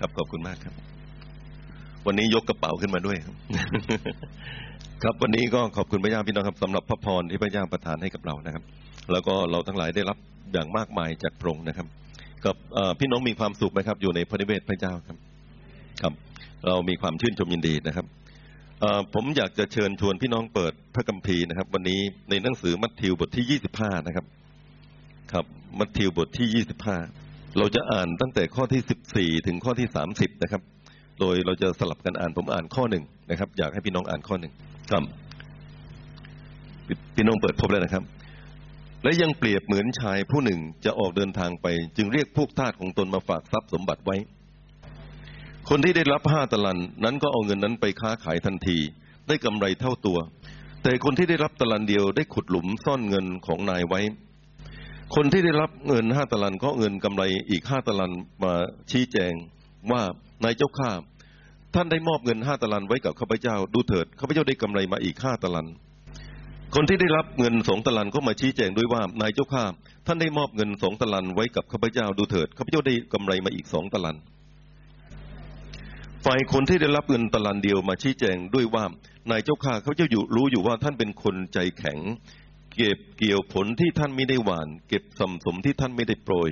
ครับขอบคุณมากครับ วันนี้ยกกระเป๋าขึ้นมาด้วยครับ ครับวันนี้ก็ขอบคุณพระเจ้าพี่น้องครับสำหรับพระพรที่พระเจ้าประทานให้กับเรานะครับ แล้วก็เราทั้งหลายได้รับอย่างมากมายจากพระองค์นะครับ กับเอ่อพี่น้องมีความสุขไหมครับ อยู่ในพระนิเวศพระเจ้าครับ ครับ เรามีความชื่นชมยินดีนะครับเอ่อผมอยากจะเชิญชวนพี่น้องเปิดพระคัมภีร์นะครับ วันนี้ในหนังสือมัทธิวบทที่ยี่สิบห้านะครับ ครับ มัทธิวบทที่ยี่สิบห้า เราจะอ่านตั้งแต่ข้อที่สิบสี่ถึงข้อที่สามสิบนะครับ โดยเราจะสลับกันอ่านผมอ่านข้อหนึ่งนะครับ อยากให้พี่น้องอ่านข้อหนึ่งครับพี่น้องเปิดพบแล้วนะครับ และยังเปรียบเหมือนชายผู้หนึ่งจะออกเดินทางไป จึงเรียกพวกทาสของตนมาฝากทรัพย์สมบัติไว้ คนที่ได้รับห้าตะลันนั้นก็เอาเงินนั้นไปค้าขายทันที ได้กำไรเท่าตัว แต่คนที่ได้รับตะลันเดียวได้ขุดหลุมซ่อนเงินของนายไว้ คนที่ได้รับเงินห้าตะลันก็เอาเงินกำไรอีกห้าตะลันมาชี้แจงว่านายเจ้าข้าท่านได้มอบเงินห้าตะลันไว้กับข้าพเจ้าดูเถิดข้าพเจ้าได้กำไรมาอีกห้าตะลัน คนที่ได้รับเงินสองตะลันก็มาชี้แจงด้วยว่านายเจ้าข้าท่านได้มอบเงินสองตะลันไว้กับข้าพเจ้าดูเถิดข้าพเจ้าได้กำไรมาอีกสองตะลัน ฝ่ายคนที่ได้รับเงินตะลันเดียวมาชี้แจงด้วยว่านายเจ้าข้าเขาเจ้าอยู่รู้อยู่ว่าท่านเป็นคนใจแข็ง เก็บเกี่ยวผลที่ท่านไม่ได้หวาน เก็บสมสมที่ท่านไม่ได้โปรย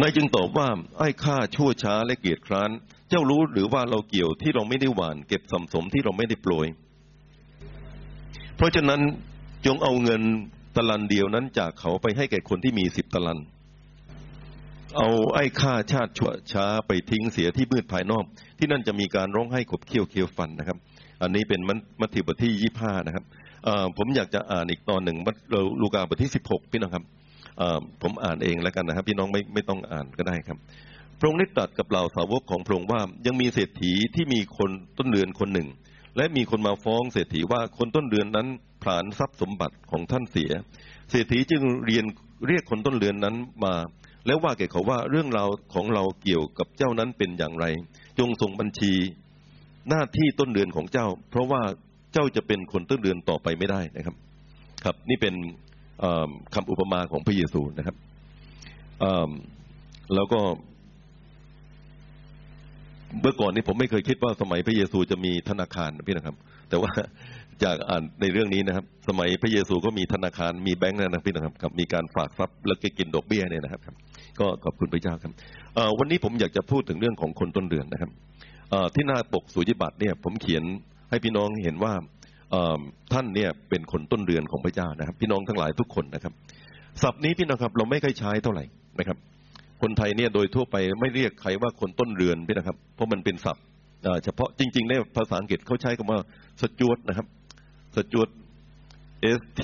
นายจึงตอบว่า ไอ้ข้าชั่วช้าและเกียจคร้าน เจ้ารู้หรือว่าเราเกี่ยวที่เราไม่ได้หวาน เก็บสมสมที่เราไม่ได้โปรย เพราะฉะนั้นจงเอาเงินตะลันเดียวนั้นจากเขาไปให้แก่คนที่มีสิบตะลัน เอาไอ้ข้าชาติชั่วช้าไปทิ้งเสียที่มืดภายนอก ที่นั่นจะมีการร้องไห้ขบเคี้ยวเคี้ยวฟันนะครับ อันนี้เป็นมัทธิวบทที่ยี่ห้านะครับ ผมอยากจะอ่านอีกตอนหนึ่งมัทลูกาบทที่สิบหกพี่น้องครับผมอ่านเองแล้วกันนะครับ พี่น้องไม่ไม่ต้องอ่านก็ได้ครับ พระองค์ได้ตรัสกับเหล่าสาวกของพระองค์ว่ายังมีเศรษฐีที่มีคนต้นเรือนคนหนึ่ง และมีคนมาฟ้องเศรษฐีว่าคนต้นเรือนนั้นผลาญทรัพย์สมบัติของท่านเสีย เศรษฐีจึงเรียนเรียกคนต้นเรือนนั้นมา แล้วว่าแก่เขาว่าเรื่องราวของเราเกี่ยวกับเจ้านั้นเป็นอย่างไร จงส่งบัญชีหน้าที่ต้นเรือนของเจ้า เพราะว่า เจ้าจะเป็นคนต้นเรือนต่อไปไม่ได้นะครับ ครับ นี่เป็นเอ่อคำอุปมาของพระเยซูนะครับแล้วก็ เมื่อก่อนนี้ผมไม่เคยคิดว่าสมัยพระเยซูจะมีธนาคารนะพี่นะครับ แต่ว่าจากอ่านในเรื่องนี้นะครับ สมัยพระเยซูก็มีธนาคารมีแบงก์นะพี่นะครับ มีการฝากทรัพย์แล้วก็กินดอกเบี้ยเนี่ยนะครับ ก็ขอบคุณพระเจ้าครับวันนี้ผมอยากจะพูดถึงเรื่องของคนต้นเดือนนะครับที่หน้าปกสุญิบัตรเนี่ย ผมเขียน ให้พี่น้องเห็นว่าท่านเนี่ยเป็นคนต้นเรือนของพระเจ้านะครับ พี่น้องทั้งหลายทุกคนนะครับศัพท์นี้พี่น้องครับ เราไม่เคยใช้เท่าไหร่นะครับ คนไทยเนี่ยโดยทั่วไปไม่เรียกใครว่าคนต้นเรือนพี่นะครับ เพราะมันเป็นศัพท์เฉพาะจริงๆในภาษาอังกฤษเขาใช้คำว่าสจวตนะครับสจวต S T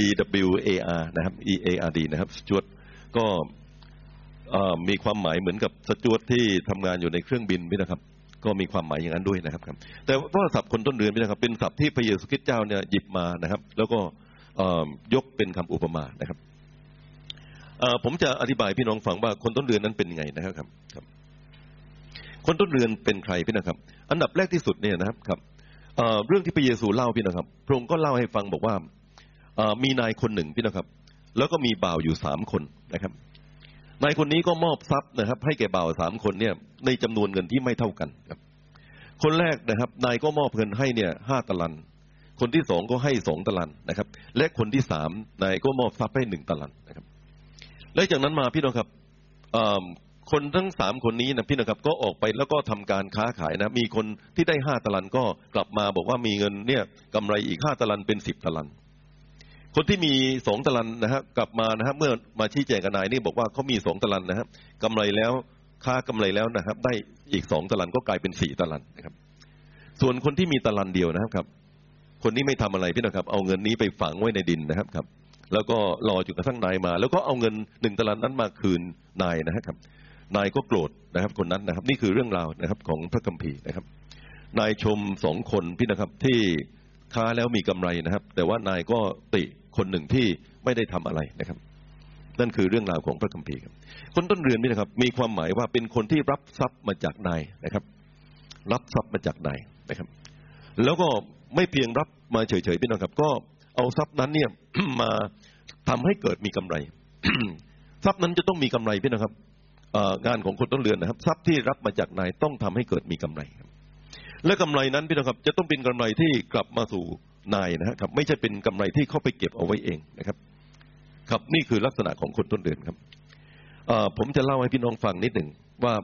E W A R นะครับ E A R D นะครับสจวตก็มีความหมายเหมือนกับสจวตที่ทำงานอยู่ในเครื่องบินพี่นะครับ ก็มีความหมายอย่างนั้นด้วยนะครับ แต่ว่าศัพท์คนต้นเรือนพี่นะครับ เป็นศัพท์ที่พระเยซูคริสต์เจ้าเนี่ยหยิบมานะครับ แล้วก็ยกเป็นคำอุปมานะครับผมจะอธิบายพี่น้องฟังว่าคนต้นเรือนนั้นเป็นยังไงนะครับครับ คนต้นเรือนเป็นใครพี่นะครับ อันดับแรกที่สุดเนี่ยนะครับครับเรื่องที่พระเยซูเล่าพี่นะครับ พระองค์ก็เล่าให้ฟังบอกว่ามีนายคนหนึ่งพี่นะครับ แล้วก็มีบ่าวอยู่สามคนนะครับ นายคนนี้ก็มอบทรัพย์นะครับ ให้แก่บ่าวสามคนเนี่ย ในจำนวนเงินที่ไม่เท่ากันครับ คนแรกนะครับ นายก็มอบเงินให้เนี่ยห้าตะลัน คนที่สองก็ให้สองตะลันนะครับ และคนที่สามนายก็มอบทรัพย์ให้หนึ่งตะลันนะครับ และจากนั้นมาพี่น้องครับคนทั้งสามคนนี้นะพี่น้องครับก็ออกไปแล้วก็ทำการค้าขายนะ มีคนที่ได้ห้าตะลันก็กลับมาบอกว่ามีเงินเนี่ยกำไรอีกห้าตะลันเป็นสิบตะลัน คนที่มีสองตะลันนะฮะกลับมานะฮะเมื่อมาชี้แจงกับนายนี่บอกว่าเขามีสองตะลันนะฮะกำไรแล้วค่ากำไรแล้วนะครับ ได้อีกสองตะลันก็กลายเป็นสี่ตะลันนะครับ ส่วนคนที่มีตะลันเดียวนะครับครับคนนี้ไม่ทำอะไรพี่นะครับ เอาเงินนี้ไปฝังไว้ในดินนะครับครับ แล้วก็รอจนกระทั่งนายมา แล้วก็เอาเงินหนึ่งตะลันนั้นมาคืนนายนะครับ นายก็โกรธนะครับ คนนั้นนะครับ นี่คือเรื่องราวนะครับ ของพระคัมภีร์นะครับ นายชมสองคนพี่นะครับที่ ค้าแล้วมีกำไรนะครับ แต่ว่านายก็ติคนหนึ่งที่ไม่ได้ทำอะไรนะครับ นั่นคือเรื่องราวของพระคัมภีร์ครับ คนต้นเรือนนี่นะครับ มีความหมายว่าเป็นคนที่รับทรัพย์มาจากนายนะครับ รับทรัพย์มาจากนายนะครับ แล้วก็ไม่เพียงรับมาเฉยๆพี่น้องครับ ก็เอาทรัพย์นั้นเนี่ยมาทำให้เกิดมีกำไรทรัพย์นั้นจะต้องมีกำไรพี่นะครับงานของคนต้นเรือนนะครับ ทรัพย์ที่รับมาจากนายต้องทำให้เกิดมีกำไร และกำไรนั้นพี่นะครับจะต้องเป็นกำไรที่กลับมาสู่นายนะครับ ไม่ใช่เป็นกำไรที่เข้าไปเก็บเอาไว้เองนะครับ ครับนี่คือลักษณะของคนต้นเรือนครับผมจะเล่าให้พี่น้องฟังนิดหนึ่งว่า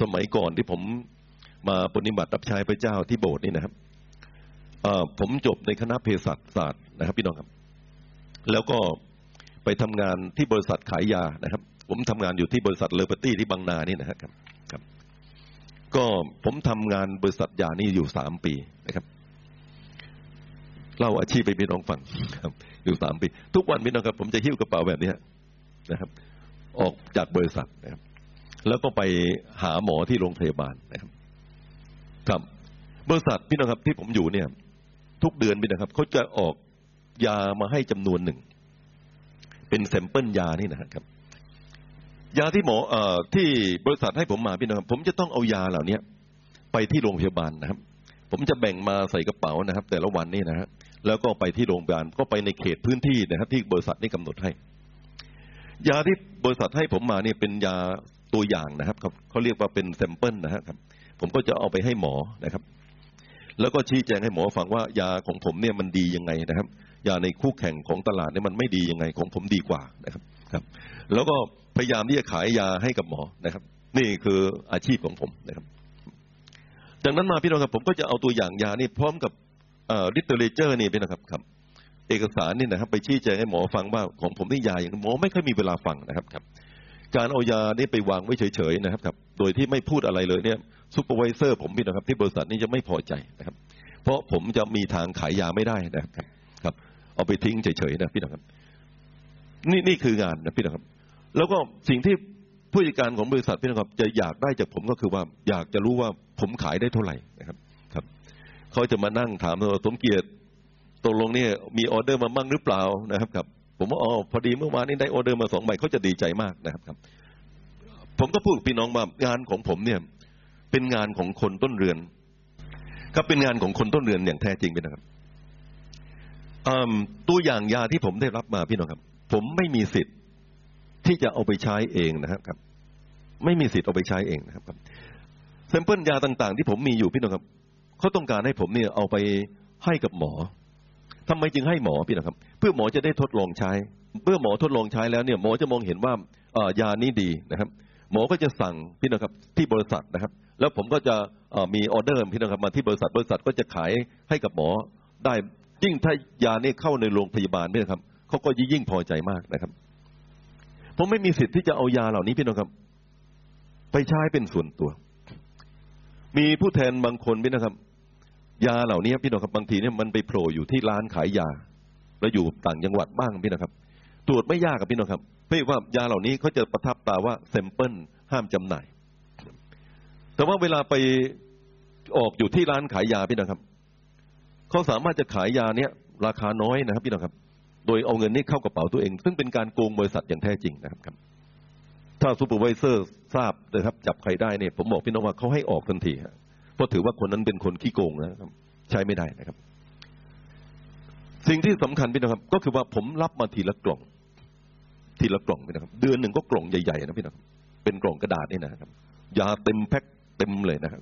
สมัยก่อนที่ผมมาปฏิบัติรับใช้พระเจ้าที่โบสถ์นี่นะครับผมจบในคณะเภสัชศาสตร์นะครับ พี่น้องครับ แล้วก็ไปทำงานที่บริษัทขายยานะครับ ผมทำงานอยู่ที่บริษัทเลอเปอร์ตี้ที่บางนานี่นะครับครับ ก็ผมทำงานบริษัทยานี่อยู่สามปีนะครับเล่าอาชีพไปพี่น้องฟังครับ อยู่สามปี ทุกวันพี่น้องครับ ผมจะหิ้วกระเป๋าแบบนี้นะครับ ออกจากบริษัทนะครับ แล้วก็ไปหาหมอที่โรงพยาบาลนะครับ ครับ บริษัทพี่น้องครับที่ผมอยู่เนี่ย ทุกเดือนพี่นะครับเขาจะออกยามาให้จำนวนหนึ่ง เป็นแซมเปิลยานี่นะครับ ยาที่หมอเอ่อที่บริษัทให้ผมมาพี่นะครับผมจะต้องเอายาเหล่านี้ไปที่โรงพยาบาลนะครับ ผมจะแบ่งมาใส่กระเป๋านะครับ แต่ละวันนี่นะฮะแล้วก็ไปที่โรงพยาบาลก็ไปในเขตพื้นที่นะครับ ที่บริษัทนี่กำหนดให้ ยาที่บริษัทให้ผมมาเนี่ยเป็นยาตัวอย่างนะครับเขาเขาเรียกว่าเป็นแซมเปิลนะครับ ผมก็จะเอาไปให้หมอนะครับ แล้วก็ชี้แจงให้หมอฟังว่ายาของผมเนี่ยมันดียังไงนะครับยาในคู่แข่งของตลาดเนี่ยมันไม่ดียังไงของผมดีกว่านะครับครับ แล้วก็ พยายามที่จะขายยาให้กับหมอนะครับ นี่คืออาชีพของผมนะครับ จากนั้นมาพี่น้องครับผมก็จะเอาตัวอย่างยานี่พร้อมกับ literature นี่พี่นะครับครับ เอกสารนี่นะครับ ไปชี้แจงให้หมอฟังว่าของผมนี่ยาอย่างหมอไม่ค่อยมีเวลาฟังนะครับครับ การเอายานี่ไปวางไว้เฉยๆนะครับครับ โดยที่ไม่พูดอะไรเลยเนี่ย supervisor ผมพี่นะครับ ที่บริษัทนี้จะไม่พอใจนะครับ เพราะผมจะมีทางขายยาไม่ได้นะครับ ครับ เอาไปทิ้งเฉยๆนะพี่นะครับ นี่นี่คืองานนะพี่นะครับ แล้วก็สิ่งที่ผู้จัดการของบริษัทพี่นะครับ จะอยากได้จากผมก็คือว่า อยากจะรู้ว่าผมขายได้เท่าไหร่นะครับครับเขาจะมานั่งถามว่าสมเกียรติตกลงเนี่ยมีออเดอร์มามั่งหรือเปล่านะครับครับ ผมว่าอ๋อพอดีเมื่อวานนี้ได้ออเดอร์มาสองใบเขาจะดีใจมากนะครับครับ ผมก็พูดกับพี่น้องว่างานของผมเนี่ย เป็นงานของคนต้นเรือน ครับเป็นงานของคนต้นเรือนอย่างแท้จริงไปนะครับตัวอย่างยาที่ผมได้รับมาพี่น้องครับ ผมไม่มีสิทธิ์ ที่จะเอาไปใช้เองนะครับครับ ไม่มีสิทธิ์เอาไปใช้เองนะครับครับ sample ยาต่าง ๆ ที่ผมมีอยู่พี่น้องครับเขาต้องการให้ผมเนี่ยเอาไปให้กับหมอทำไมจึงให้หมอพี่น้องครับ เพื่อหมอจะได้ทดลองใช้เพื่อหมอทดลองใช้แล้วเนี่ยหมอจะมองเห็นว่ายานี้ดีนะครับ หมอก็จะสั่งพี่น้องครับที่บริษัทนะครับ แล้วผมก็จะมีออเดอร์พี่น้องครับมาที่บริษัทบริษัทก็จะขายให้กับหมอได้ยิ่งถ้ายาเนี้เข้าในโรงพยาบาลเนี่ยครับเขาก็ยิ่งพอใจมากนะครับ ผมไม่มีสิทธิ์ที่จะเอายาเหล่านี้พี่น้องครับ ไปใช้เป็นส่วนตัว มีผู้แทนบางคนพี่นะครับ ยาเหล่านี้พี่น้องครับบางทีเนี่ยมันไปโผล่อยู่ที่ร้านขายยา แล้วอยู่ต่างจังหวัดบ้างพี่นะครับ ตรวจไม่ยากกับพี่น้องครับเพื่อว่ายาเหล่านี้เขาจะประทับตาว่าเซมเปิลห้ามจำหน่าย แต่ว่าเวลาไปออกอยู่ที่ร้านขายยาพี่นะครับเขาสามารถจะขายยาเนี้ยราคาน้อยนะครับพี่น้องครับ โดยเอาเงินนี้เข้ากระเป๋าตัวเอง ซึ่งเป็นการโกงบริษัทอย่างแท้จริงนะครับ ถ้า supervisor ทราบนะครับ จับใครได้เนี่ยผมบอกพี่น้องว่าเขาให้ออกทันทีเพราะถือว่าคนนั้นเป็นคนขี้โกงนะครับ ใช้ไม่ได้นะครับ สิ่งที่สำคัญพี่น้องครับ ก็คือว่าผมรับมาทีละกล่อง ทีละกล่องพี่นะครับ เดือนหนึ่งก็กล่องใหญ่ๆนะพี่น้องเป็นกล่องกระดาษนี่นะครับยาเต็มแพ็คเต็มเลยนะครับ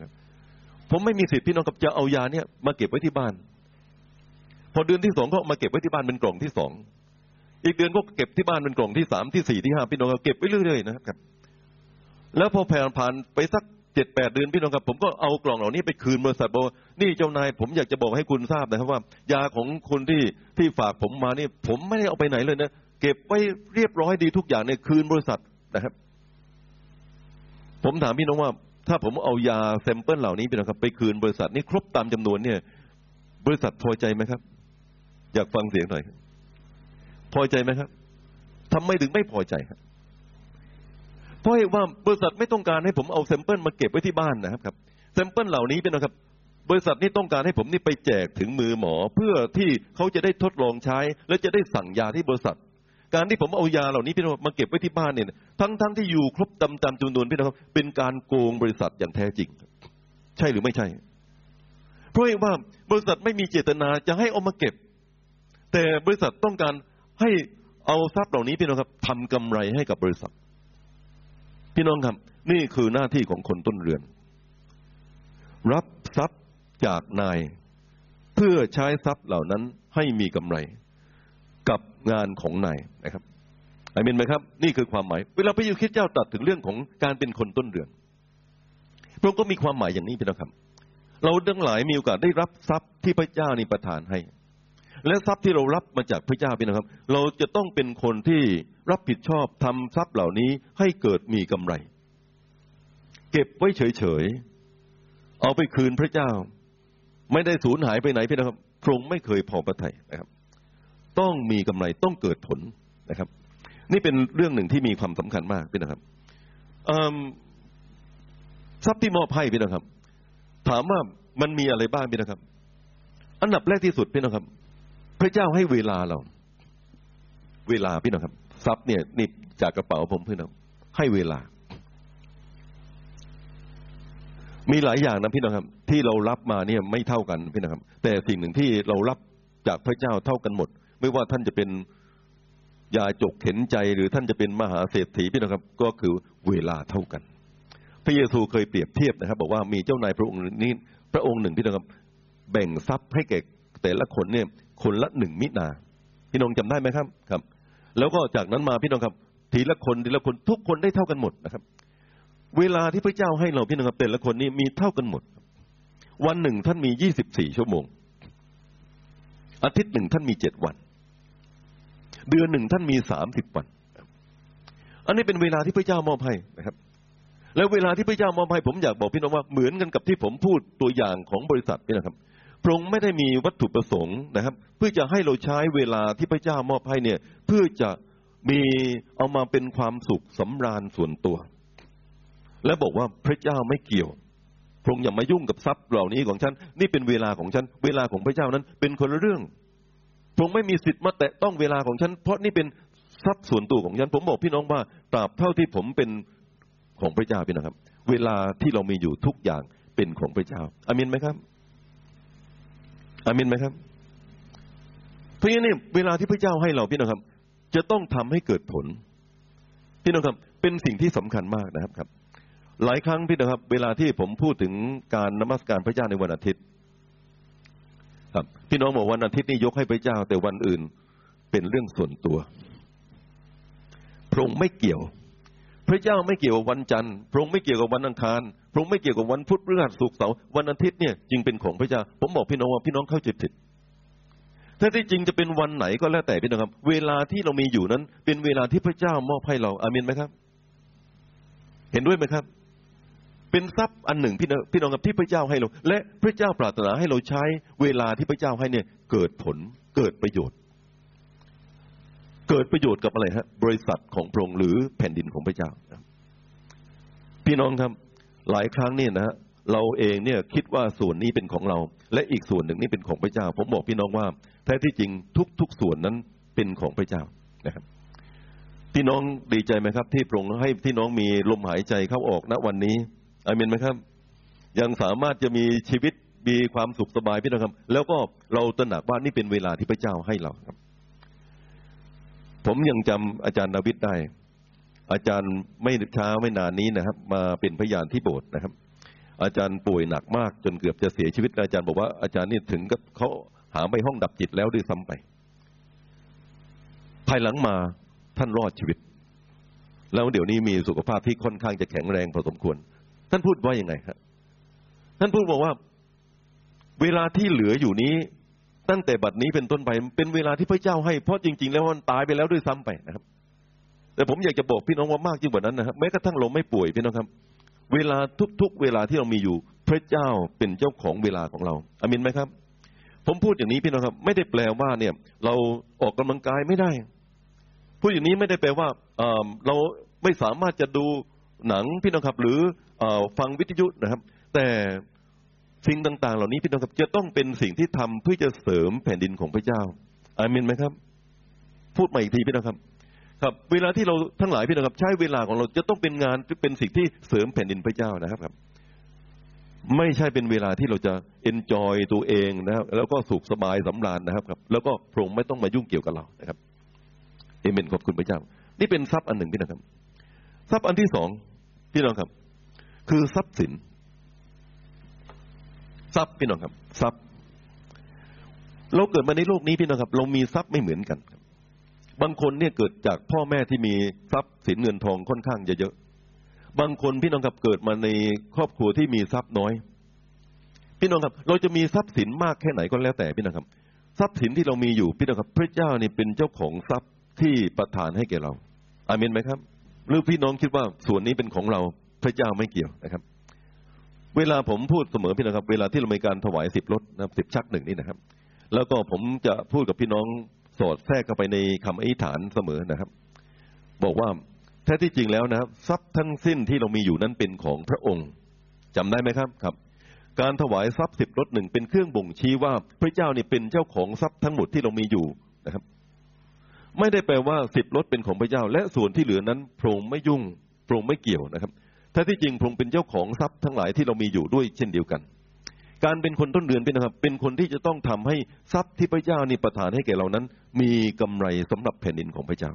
ผมไม่มีสิทธิ์พี่น้องกับจะเอายาเนี่ยมาเก็บไว้ที่บ้าน พอเดือนที่สองก็มาเก็บไว้ที่บ้านเป็นกล่องที่สองอีกเดือนก็เก็บที่บ้านเป็นกล่องที่สามที่สี่ที่ห้าพี่น้องก็เก็บไว้เรื่อยๆนะครับ แล้วพอผ่านผ่านไปสักเจ็ดแปดเดือนพี่น้องครับผมก็เอากล่องเหล่านี้ไปคืนบริษัทบอกนี่เจ้านายผมอยากจะบอกให้คุณทราบนะครับว่า ยาของคนที่ที่ฝากผมมานี่ ผมไม่ได้เอาไปไหนเลยนะเก็บไว้เรียบร้อยดีทุกอย่างไปคืนบริษัทนะครับ ผมถามพี่น้องว่า ถ้าผมเอายา sample เหล่านี้พี่น้องครับ ไปคืนบริษัทนี่ครบตามจำนวนเนี่ย บริษัทพอใจไหมครับ อยากฟังเสียงหน่อย พอใจไหมครับทำไมถึงไม่พอใจครับเพราะว่าบริษัทไม่ต้องการให้ผมเอา sample มาเก็บไว้ที่บ้านนะครับครับ sample เหล่านี้เป็นนะครับ บริษัทนี้ต้องการให้ผมนี่ไปแจกถึงมือหมอ เพื่อที่เขาจะได้ทดลองใช้ และจะได้สั่งยาที่บริษัท การที่ผมเอายาเหล่านี้พี่น้องมาเก็บไว้ที่บ้านเนี่ย ทั้งทั้งที่อยู่ครบตามตามจำนวนพี่น้องเป็นการโกงบริษัทอย่างแท้จริง ใช่หรือไม่ใช่ เพราะว่าบริษัทไม่มีเจตนาจะให้เอามาเก็บ แต่บริษัทต้องการให้เอาทรัพย์เหล่านี้พี่น้องครับทำกำไรให้กับบริษัท พี่น้องครับ นี่คือหน้าที่ของคนต้นเรือน รับทรัพย์จากนาย เพื่อใช้ทรัพย์เหล่านั้นให้มีกำไร กับงานของนายนะครับอามินไหมครับ นี่คือความหมาย เวลาพระเยซูคริสต์เจ้าตรัสถึงเรื่องของการเป็นคนต้นเรือนพระองค์ก็มีความหมายอย่างนี้พี่น้องครับ เราทั้งหลายมีโอกาสได้รับทรัพย์ที่พระเจ้านี่ประทานให้ และทรัพย์ที่เรารับมาจากพระเจ้าพี่นะครับ เราจะต้องเป็นคนที่รับผิดชอบทำทรัพย์เหล่านี้ให้เกิดมีกำไร เก็บไว้เฉยๆเอาไปคืนพระเจ้า ไม่ได้สูญหายไปไหนพี่นะครับพรงไม่เคยพอประทัยนะครับ ต้องมีกำไรต้องเกิดผลนะครับ นี่เป็นเรื่องหนึ่งที่มีความสำคัญมากพี่นะครับทรัพย์ที่มอบให้พี่นะครับ ถามว่ามันมีอะไรบ้างพี่นะครับ อันดับแรกที่สุดพี่นะครับ พระเจ้าให้เวลาเรา เวลาพี่นะครับ ทรัพย์เนี่ยนี่จากกระเป๋าผมพี่น้องให้เวลา มีหลายอย่างนะพี่น้องครับ ที่เรารับมาเนี่ยไม่เท่ากันพี่นะครับ แต่สิ่งหนึ่งที่เรารับจากพระเจ้าเท่ากันหมด ไม่ว่าท่านจะเป็นยาจกเข็นใจหรือท่านจะเป็นมหาเศรษฐีพี่นะครับ ก็คือเวลาเท่ากัน พระเยซูเคยเปรียบเทียบนะครับ บอกว่ามีเจ้านายพระองค์นี้ พระองค์หนึ่งที่นะครับ แบ่งทรัพย์ให้แก่แต่ละคนเนี่ย คนละหนึ่งมินาพี่น้องจำได้ไหมครับครับ แล้วก็จากนั้นมาพี่น้องครับทีละคนทีละคนทุกคนได้เท่ากันหมดนะครับ เวลาที่พระเจ้าให้เราพี่น้องครับแต่ละคนนี้มีเท่ากันหมด วันหนึ่งท่านมียี่สิบสี่ชั่วโมง อาทิตย์หนึ่งท่านมีเจ็ดวัน เดือนหนึ่งท่านมีสามสิบวัน อันนี้เป็นเวลาที่พระเจ้ามอบให้นะครับแล้วเวลาที่พระเจ้ามอบให้ผมอยากบอกพี่น้องว่าเหมือนกันกับที่ผมพูดตัวอย่างของบริษัทนี่นะครับ พระองค์ไม่ได้มีวัตถุประสงค์นะครับ เพื่อจะให้เราใช้เวลาที่พระเจ้ามอบให้เนี่ย เพื่อจะมีเอามาเป็นความสุขสำราญส่วนตัว และบอกว่าพระเจ้าไม่เกี่ยว พระองค์อย่ามายุ่งกับทรัพย์เหล่านี้ของฉัน นี่เป็นเวลาของฉัน เวลาของพระเจ้านั้น เป็นคนละเรื่อง พระองค์ไม่มีสิทธิ์มาแตะต้องเวลาของฉัน เพราะนี่เป็นทรัพย์ส่วนตัวของฉัน ผมบอกพี่น้องว่าตราบเท่าที่ผมเป็นของพระเจ้าพี่นะครับ เวลาที่เรามีอยู่ทุกอย่างเป็นของพระเจ้าอามินไหมครับ อามินไหมครับ เพราะงั้นเนี่ยเวลาที่พระเจ้าให้เราพี่น้องครับ จะต้องทำให้เกิดผล พี่น้องครับ เป็นสิ่งที่สำคัญมากนะครับครับ หลายครั้งพี่น้องครับ เวลาที่ผมพูดถึงการนมัสการพระเจ้าในวันอาทิตย์ ครับ พี่น้องบอกวันอาทิตย์นี้ยกให้พระเจ้าแต่วันอื่นเป็นเรื่องส่วนตัวพระองค์ไม่เกี่ยว พระเจ้าไม่เกี่ยวกับวันจันทร์พระองค์ไม่เกี่ยวกับวันอังคารพระองค์ไม่เกี่ยวกับวันพุธพฤหัสศุกร์เสาร์วันอาทิตย์เนี่ยจึงเป็นของพระเจ้า ผมบอกพี่น้องว่าพี่น้องเข้าใจผิดถ้าที่จริงจะเป็นวันไหนก็แล้วแต่พี่น้องครับ เวลาที่เรามีอยู่นั้น เป็นเวลาที่พระเจ้ามอบให้เราอามินไหมครับ เห็นด้วยไหมครับ เป็นทรัพย์อันหนึ่งพี่น้องพี่น้องครับที่พระเจ้าให้เรา และพระเจ้าปรารถนาให้เราใช้ เวลาที่พระเจ้าให้เนี่ย เกิดผลเกิดประโยชน์ เกิดประโยชน์กับอะไรฮะบริษัทของพระองค์หรือแผ่นดินของพระเจ้า พี่น้องครับหลายครั้งเนี่ยนะฮะเราเองเนี่ยคิดว่าส่วนนี้เป็นของเรา และอีกส่วนหนึ่งนี่เป็นของพระเจ้า ผมบอกพี่น้องว่าแท้ที่จริงทุกๆส่วนนั้นเป็นของพระเจ้านะครับพี่น้องดีใจไหมครับ ที่พระองค์ให้พี่น้องมีลมหายใจเข้าออกณวันนี้อามินไหมครับ ยังสามารถจะมีชีวิตมีความสุขสบายพี่น้องครับ แล้วก็เราตระหนักว่านี่เป็นเวลาที่พระเจ้าให้เราครับ ผมยังจำอาจารย์ดาวิดได้ อาจารย์ไม่ช้าไม่นานนี้นะครับ มาเป็นพยานที่โบสถ์นะครับ อาจารย์ป่วยหนักมากจนเกือบจะเสียชีวิต อาจารย์บอกว่าอาจารย์นี่ถึงกับเขาหาไปห้องดับจิตแล้วด้วยซ้ำไป ภายหลังมาท่านรอดชีวิต แล้วเดี๋ยวนี้มีสุขภาพที่ค่อนข้างจะแข็งแรงพอสมควร ท่านพูดว่ายังไงครับท่านพูดบอกว่า เวลาที่เหลืออยู่นี้ ตั้งแต่บัดนี้เป็นต้นไปเป็นเวลาที่พระเจ้าให้เพราะจริง ๆ แล้วมันตายไปแล้วด้วยซ้ำไปนะครับ แต่ผมอยากจะบอกพี่น้องว่ามากยิ่งกว่านั้นนะครับแม้กระทั่งเราไม่ป่วยพี่น้องครับ เวลาทุกๆ เวลาที่เรามีอยู่ พระเจ้าเป็นเจ้าของเวลาของเราอามินไหมครับ ผมพูดอย่างนี้พี่น้องครับ ไม่ได้แปลว่าเนี่ย เราออกกำลังกายไม่ได้พูดอย่างนี้ไม่ได้แปลว่าเราไม่สามารถจะดูหนังพี่น้องครับ หรือฟังวิทยุนะครับ แต่ สิ่งต่างๆ เหล่านี้พี่น้องครับจะต้องเป็นสิ่งที่ทำเพื่อจะเสริมแผ่นดินของพระเจ้าอามินไหมครับ พูดใหม่อีกทีพี่น้องครับ ครับ เวลาที่เราทั้งหลายพี่น้องครับ ใช้เวลาของเราจะต้องเป็นงานเป็นสิ่งที่เสริมแผ่นดินพระเจ้านะครับครับ ไม่ใช่เป็นเวลาที่เราจะเอนจอยตัวเองนะครับแล้วก็สุขสบายสำราญนะครับครับ แล้วก็พระองค์ไม่ต้องมายุ่งเกี่ยวกับเรานะครับเอเมนขอบคุณพระเจ้า นี่เป็นทรัพย์อันหนึ่งพี่น้องครับ ทรัพย์อันที่สองพี่น้องครับ คือทรัพย์สิน ทรัพย์พี่น้องครับ ทรัพย์ เราเกิดมาในโลกนี้พี่น้องครับ เรามีทรัพย์ไม่เหมือนกันครับ บางคนเนี่ยเกิดจากพ่อแม่ที่มีทรัพย์สินเงินทองค่อนข้างเยอะๆบางคนพี่น้องครับเกิดมาในครอบครัวที่มีทรัพย์น้อย พี่น้องครับ เราจะมีทรัพย์สินมากแค่ไหนก็แล้วแต่พี่น้องครับ ทรัพย์สินที่เรามีอยู่พี่น้องครับ พระเจ้านี่เป็นเจ้าของทรัพย์ที่ประทานให้แก่เราอาเมนไหมครับ หรือพี่น้องคิดว่าส่วนนี้เป็นของเราพระเจ้าไม่เกี่ยวนะครับ เวลาผมพูดเสมอพี่น้องครับ เวลาที่เรามีการถวายสิบรถนะครับสิบชักหนึ่งนี่นะครับ แล้วก็ผมจะพูดกับพี่น้องสอดแทรกเข้าไปในคำอธิษฐานเสมอนะครับ บอกว่าแท้ที่จริงแล้วนะครับ ทรัพย์ทั้งสิ้นที่เรามีอยู่นั้นเป็นของพระองค์จำได้ไหมครับครับ การถวายทรัพย์สิบรถหนึ่งเป็นเครื่องบ่งชี้ว่าพระเจ้านี่เป็นเจ้าของทรัพย์ทั้งหมดที่เรามีอยู่นะครับ ไม่ได้แปลว่าสิบรถเป็นของพระเจ้า และส่วนที่เหลือนั้นพระองค์ไม่ยุ่งพระองค์ไม่เกี่ยวนะครับ แท้ที่จริงพระองค์เป็นเจ้าของทรัพย์ทั้งหลายที่เรามีอยู่ด้วยเช่นเดียวกัน การเป็นคนต้นเดือนเป็นนะครับ เป็นคนที่จะต้องทำให้ทรัพย์ที่พระเจ้านี่ประทานให้แก่เรานั้น มีกำไรสำหรับแผ่นดินของพระเจ้า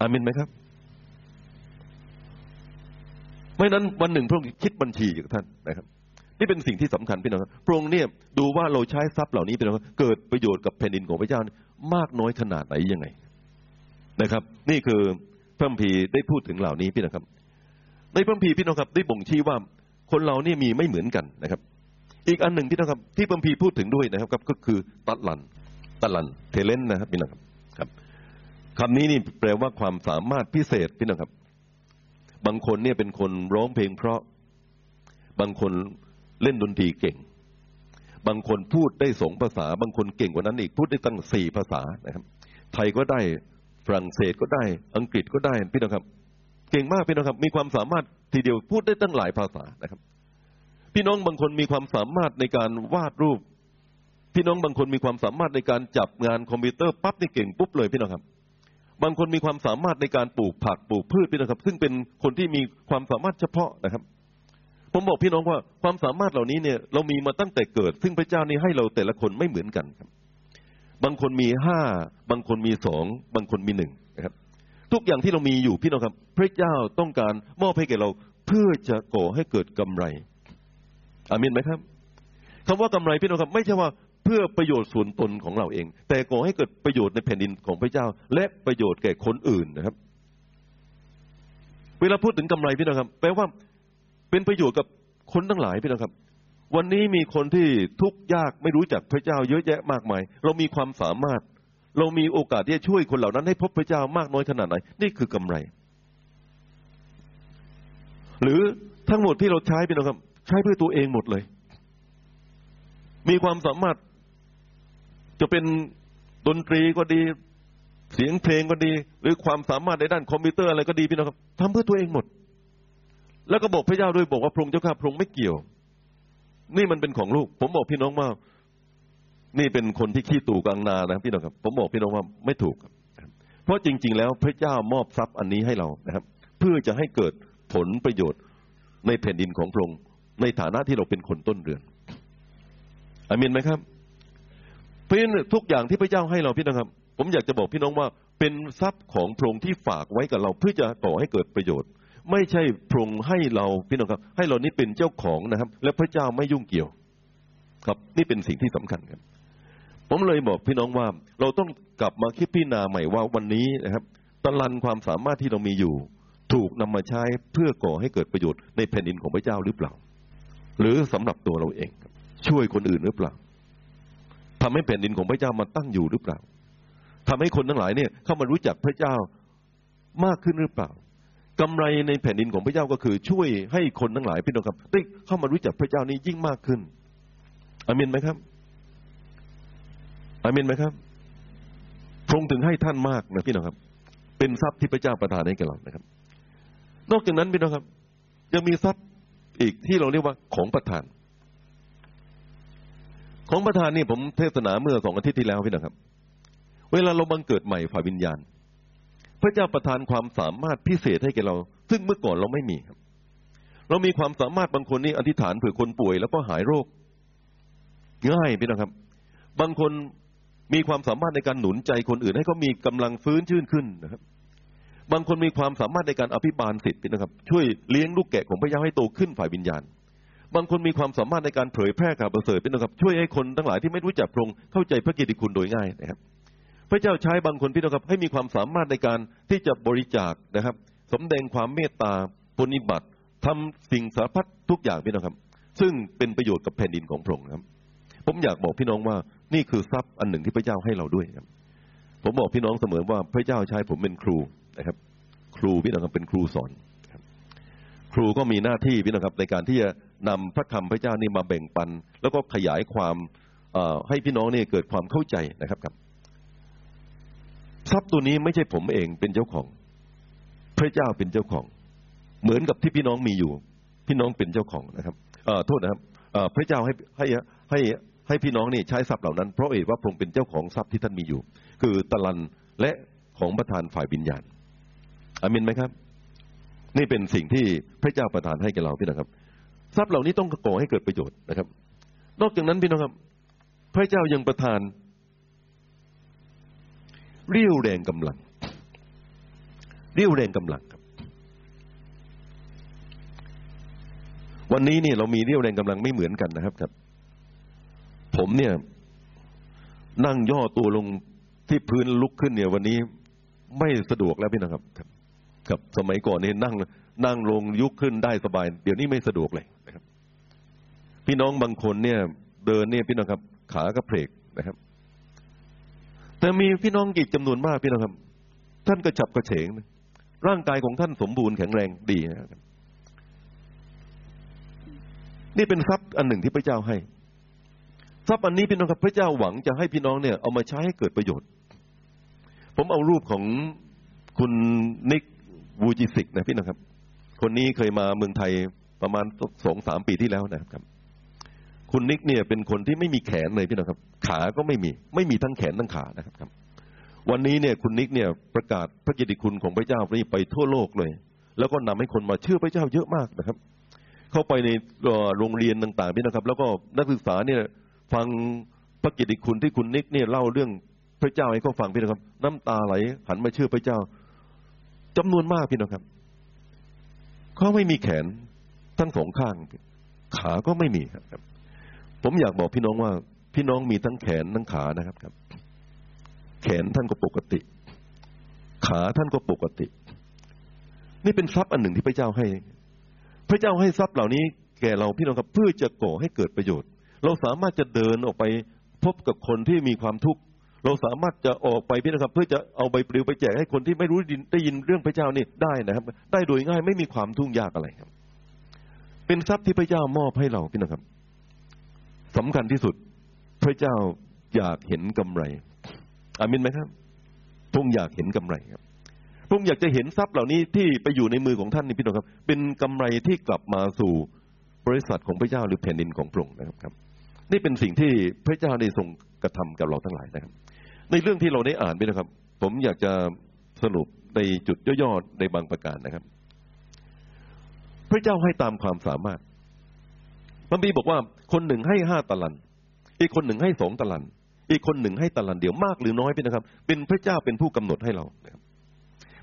อามินไหมครับ ไม่นั้นวันหนึ่งพระองค์คิดบัญชีกับท่านนะครับนี่เป็นสิ่งที่สำคัญพี่น้องครับพระองค์เนี่ยดูว่าเราใช้ทรัพย์เหล่านี้เป็นเกิดประโยชน์กับแผ่นดินของพระเจ้ามากน้อยขนาดไหนยังไงนะครับ นี่คือพระพีได้พูดถึงเหล่านี้พี่น้องครับ ในพระพีพี่น้องครับได้บ่งชี้ว่าคนเรานี่มีไม่เหมือนกันนะครับ อีกอันหนึ่งที่นะครับ ที่พัมพีพูดถึงด้วยนะครับก็คือตัดลันตัดลันเทเลนนะครับพี่น้องครับครับคำนี้นี่แปลว่าความสามารถพิเศษพี่น้องครับ บางคนเนี่ยเป็นคนร้องเพลงเพราะ บางคนเล่นดนตรีเก่ง บางคนพูดได้สองภาษา บางคนเก่งกว่านั้นอีกพูดได้ตั้งสี่ภาษานะครับ ไทยก็ได้ฝรั่งเศสก็ได้ อังกฤษก็ได้พี่น้องครับ เก่งมากพี่น้องครับ มีความสามารถทีเดียวพูดได้ตั้งหลายภาษานะครับ พี่น้องบางคนมีความสามารถในการวาดรูป พี่น้องบางคนมีความสามารถในการจับงานคอมพิวเตอร์ปั๊บนี่เก่งปุ๊บเลยพี่น้องครับ บางคนมีความสามารถในการปลูกผักปลูกพืชพี่น้องครับ ซึ่งเป็นคนที่มีความสามารถเฉพาะนะครับผมบอกพี่น้องว่าความสามารถเหล่านี้เนี่ยเรามีมาตั้งแต่เกิด ซึ่งพระเจ้านี่ให้เราแต่ละคนไม่เหมือนกันครับ บางคนมีห้าบางคนมีสองบางคนมีหนึ่ง ทุกอย่างที่เรามีอยู่พี่น้องครับ พระเจ้าต้องการมอบให้แก่เราเพื่อจะก่อให้เกิดกำไร อามินไหมครับคำว่ากำไรพี่น้องครับ ไม่ใช่ว่าเพื่อประโยชน์ส่วนตนของเราเอง แต่ก่อให้เกิดประโยชน์ในแผ่นดินของพระเจ้า และประโยชน์แก่คนอื่นนะครับ เวลาพูดถึงกำไรพี่น้องครับ แปลว่าเป็นประโยชน์กับคนทั้งหลายพี่น้องครับ วันนี้มีคนที่ทุกข์ยากไม่รู้จักพระเจ้าเยอะแยะมากมาย เรามีความสามารถ เรามีโอกาสที่จะช่วยคนเหล่านั้นให้พบพระเจ้ามากน้อยขนาดไหน นี่คือกำไร หรือทั้งหมดที่เราใช้เป็นนะครับ ใช้เพื่อตัวเองหมดเลย มีความสามารถจะเป็นดนตรีก็ดี เสียงเพลงก็ดี หรือความสามารถในด้านคอมพิวเตอร์อะไรก็ดีพี่น้องครับทำเพื่อตัวเองหมด แล้วก็บอกพระเจ้าด้วยบอกว่าพระองค์เจ้าข้าพระองค์ไม่เกี่ยว นี่มันเป็นของลูก ผมบอกพี่น้องว่า นี่เป็นคนที่ขี้ตู่กลางนานะพี่น้องครับ ผมบอกพี่น้องว่าไม่ถูกครับ เพราะจริง ๆ แล้วพระเจ้ามอบทรัพย์อันนี้ให้เรานะครับ เพื่อจะให้เกิดผลประโยชน์ในแผ่นดินของพระองค์ในฐานะที่เราเป็นคนต้นเรือนอามินไหมครับพราะฉะนั้นทุกอย่างที่พระเจ้าให้เราพี่น้องครับ ผมอยากจะบอกพี่น้องว่า เป็นทรัพย์ของพระองค์ที่ฝากไว้กับเราเพื่อจะต่อให้เกิดประโยชน์ ไม่ใช่พระองค์ให้เราพี่น้องครับ ให้เรานี่เป็นเจ้าของนะครับ และพระเจ้าไม่ยุ่งเกี่ยว ครับ นี่เป็นสิ่งที่สำคัญครับ ผมเลยบอกพี่น้องว่า เราต้องกลับมาคิดพิจารณาใหม่ว่าวันนี้นะครับตลันความสามารถที่เรามีอยู่ ถูกนำมาใช้เพื่อก่อให้เกิดประโยชน์ในแผ่นดินของพระเจ้าหรือเปล่า หรือสำหรับตัวเราเอง ช่วยคนอื่นหรือเปล่าทำให้แผ่นดินของพระเจ้ามาตั้งอยู่หรือเปล่าทำให้คนทั้งหลายเนี่ยเข้ามารู้จักพระเจ้ามากขึ้นหรือเปล่ากำไรในแผ่นดินของพระเจ้าก็คือ ช่วยให้คนทั้งหลายพี่น้องครับได้เข้ามารู้จักพระเจ้านี้ยิ่งมากขึ้นอามินไหมครับ อามินไหมครับ พระองค์ถึงให้ท่านมากนะพี่น้องครับ เป็นทรัพย์ที่พระเจ้าประทานให้แก่เรานะครับ นอกจากนั้นพี่น้องครับ ยังมีทรัพย์อีกที่เราเรียกว่าของประทาน ของประทานนี่ผมเทศนาเมื่อสองอาทิตย์ที่แล้วพี่น้องครับ เวลาเราบังเกิดใหม่ฝ่ายวิญญาณ พระเจ้าประทานความสามารถพิเศษให้แก่เรา ซึ่งเมื่อก่อนเราไม่มีครับ เรามีความสามารถบางคนนี่อธิษฐานเผื่อคนป่วยแล้วก็หายโรคง่ายพี่น้องครับ บางคน มีความสามารถในการหนุนใจคนอื่น ให้เขามีกำลังฟื้นชื่นขึ้นนะครับ บางคนมีความสามารถในการอภิบาลสิทธิ์นะครับ ช่วยเลี้ยงลูกแกะของพระเจ้าให้โตขึ้นฝ่ายวิญญาณ บางคนมีความสามารถในการเผยแพร่ข่าวประเสริฐนะครับ ช่วยให้คนทั้งหลายที่ไม่รู้จักพระองค์เข้าใจพระกิตติคุณโดยง่ายนะครับ พระเจ้าใช้บางคนพี่น้องครับ ให้มีความสามารถในการที่จะบริจาคนะครับสมแดงความเมตตาปฏิบัติทำสิ่งสารพัดทุกอย่างพี่น้องครับ ซึ่งเป็นประโยชน์กับแผ่นดินของพระองค์ครับ ผมอยากบอกพี่น้องว่า นี่คือทรัพย์อันหนึ่งที่พระเจ้าให้เราด้วยครับ ผมบอกพี่น้องเสมอว่าพระเจ้าใช้ผมเป็นครูนะครับ ครูพี่น้องครับเป็นครูสอนครูก็มีหน้าที่พี่น้องครับในการที่จะนำพระคำพระเจ้านี่มาแบ่งปัน แล้วก็ขยายความให้พี่น้องนี่เกิดความเข้าใจนะครับครับ ทรัพย์ตัวนี้ไม่ใช่ผมเองเป็นเจ้าของ พระเจ้าเป็นเจ้าของ เหมือนกับที่พี่น้องมีอยู่ พี่น้องเป็นเจ้าของนะครับโทษนะครับพระเจ้าให้ให้ให้ ให้พี่น้องนี่ใช้ทรัพย์เหล่านั้นเพราะเอกว่าพระองค์เป็นเจ้าของทรัพย์ที่ท่านมีอยู่ คือตะลันและของประธานฝ่ายวิญญาณอามินไหมครับ นี่เป็นสิ่งที่พระเจ้าประทานให้แก่เราพี่นะครับ ทรัพย์เหล่านี้ต้องก่อให้เกิดประโยชน์นะครับ นอกจากนั้นพี่น้องครับ พระเจ้ายังประทาน เรี่ยวแรงกำลัง เรี่ยวแรงกำลังครับ วันนี้เนี่ยเรามีเรี่ยวแรงกำลังไม่เหมือนกันนะครับครับ ผมเนี่ย นั่งย่อตัวลงที่พื้นลุกขึ้นเนี่ย วันนี้ไม่สะดวกแล้วพี่นะครับครับ กับสมัยก่อนนี่นั่ง นั่งลงยุกขึ้นได้สบาย เดี๋ยวนี้ไม่สะดวกเลยนะครับ พี่น้องบางคนเนี่ย เดินเนี่ยพี่น้องครับ ขากระเพกนะครับ แต่มีพี่น้องอีกจำนวนมากพี่น้องครับ ท่านกระฉับกระเฉงนะร่างกายของท่านสมบูรณ์แข็งแรงดีนะครับนี่เป็นทรัพย์อันหนึ่งที่พระเจ้าให้ ทรัพย์อันนี้พี่น้องครับพระเจ้าหวังจะให้พี่น้องเนี่ยเอามาใช้ให้เกิดประโยชน์ ผมเอารูปของคุณนิกวูจิสิกนะพี่น้องครับ คนนี้เคยมาเมืองไทยประมาณสองสามปีที่แล้วนะครับ คุณนิกเนี่ยเป็นคนที่ไม่มีแขนเลยพี่น้องครับ ขาก็ไม่มี ไม่มีทั้งแขนทั้งขานะครับ วันนี้เนี่ยคุณนิกเนี่ยประกาศพระกิตติคุณของพระเจ้านี่ไปทั่วโลกเลย แล้วก็นำให้คนมาเชื่อพระเจ้าเยอะมากนะครับ เข้าไปในโรงเรียนต่างๆพี่นะครับ แล้วก็นักศึกษาเนี่ย ฟังพระกิตติคุณที่คุณนิกเนี่ยเล่าเรื่องพระเจ้าให้เขาฟังพี่นะครับ น้ำตาไหลหันมาเชื่อพระเจ้าจำนวนมากพี่นะครับเขาไม่มีแขนทั้งสองข้าง ขาก็ไม่มีครับ ผมอยากบอกพี่น้องว่า พี่น้องมีทั้งแขนทั้งขานะครับครับ แขนท่านก็ปกติ ขาท่านก็ปกติ นี่เป็นทรัพย์อันหนึ่งที่พระเจ้าให้ พระเจ้าให้ทรัพย์เหล่านี้แก่เราพี่น้องครับ เพื่อจะก่อให้เกิดประโยชน์ เราสามารถจะเดินออกไปพบกับคนที่มีความทุกข์เราสามารถจะออกไปพี่นะครับเพื่อจะเอาใบปลิวไปแจกให้คนที่ไม่รู้ได้ยินเรื่องพระเจ้านี่ได้นะครับ ได้โดยง่ายไม่มีความทุ่งยากอะไรครับ เป็นทรัพย์ที่พระเจ้ามอบให้เราพี่นะครับสำคัญที่สุดพระเจ้าอยากเห็นกำไรอามินไหมครับพงค์อยากเห็นกำไรครับพงค์อยากจะเห็นทรัพย์เหล่านี้ที่ไปอยู่ในมือของท่านนี่พี่น้องครับ เป็นกำไรที่กลับมาสู่บริษัทของพระเจ้าหรือแผ่นดินของพระองค์นะครับ นี่เป็นสิ่งที่พระเจ้าได้ทรงกระทำกับเราทั้งหลายนะครับ ในเรื่องที่เราได้อ่านไปนะครับ ผมอยากจะสรุปในจุดย่อๆในบางประการนะครับ พระเจ้าให้ตามความสามารถพระบีบอกว่าคนหนึ่งให้ห้าตะลัน อีกคนหนึ่งให้สองตะลัน อีกคนหนึ่งให้ตะลันเดียวมากหรือน้อยพี่นะครับ เป็นพระเจ้าเป็นผู้กำหนดให้เรานะครับ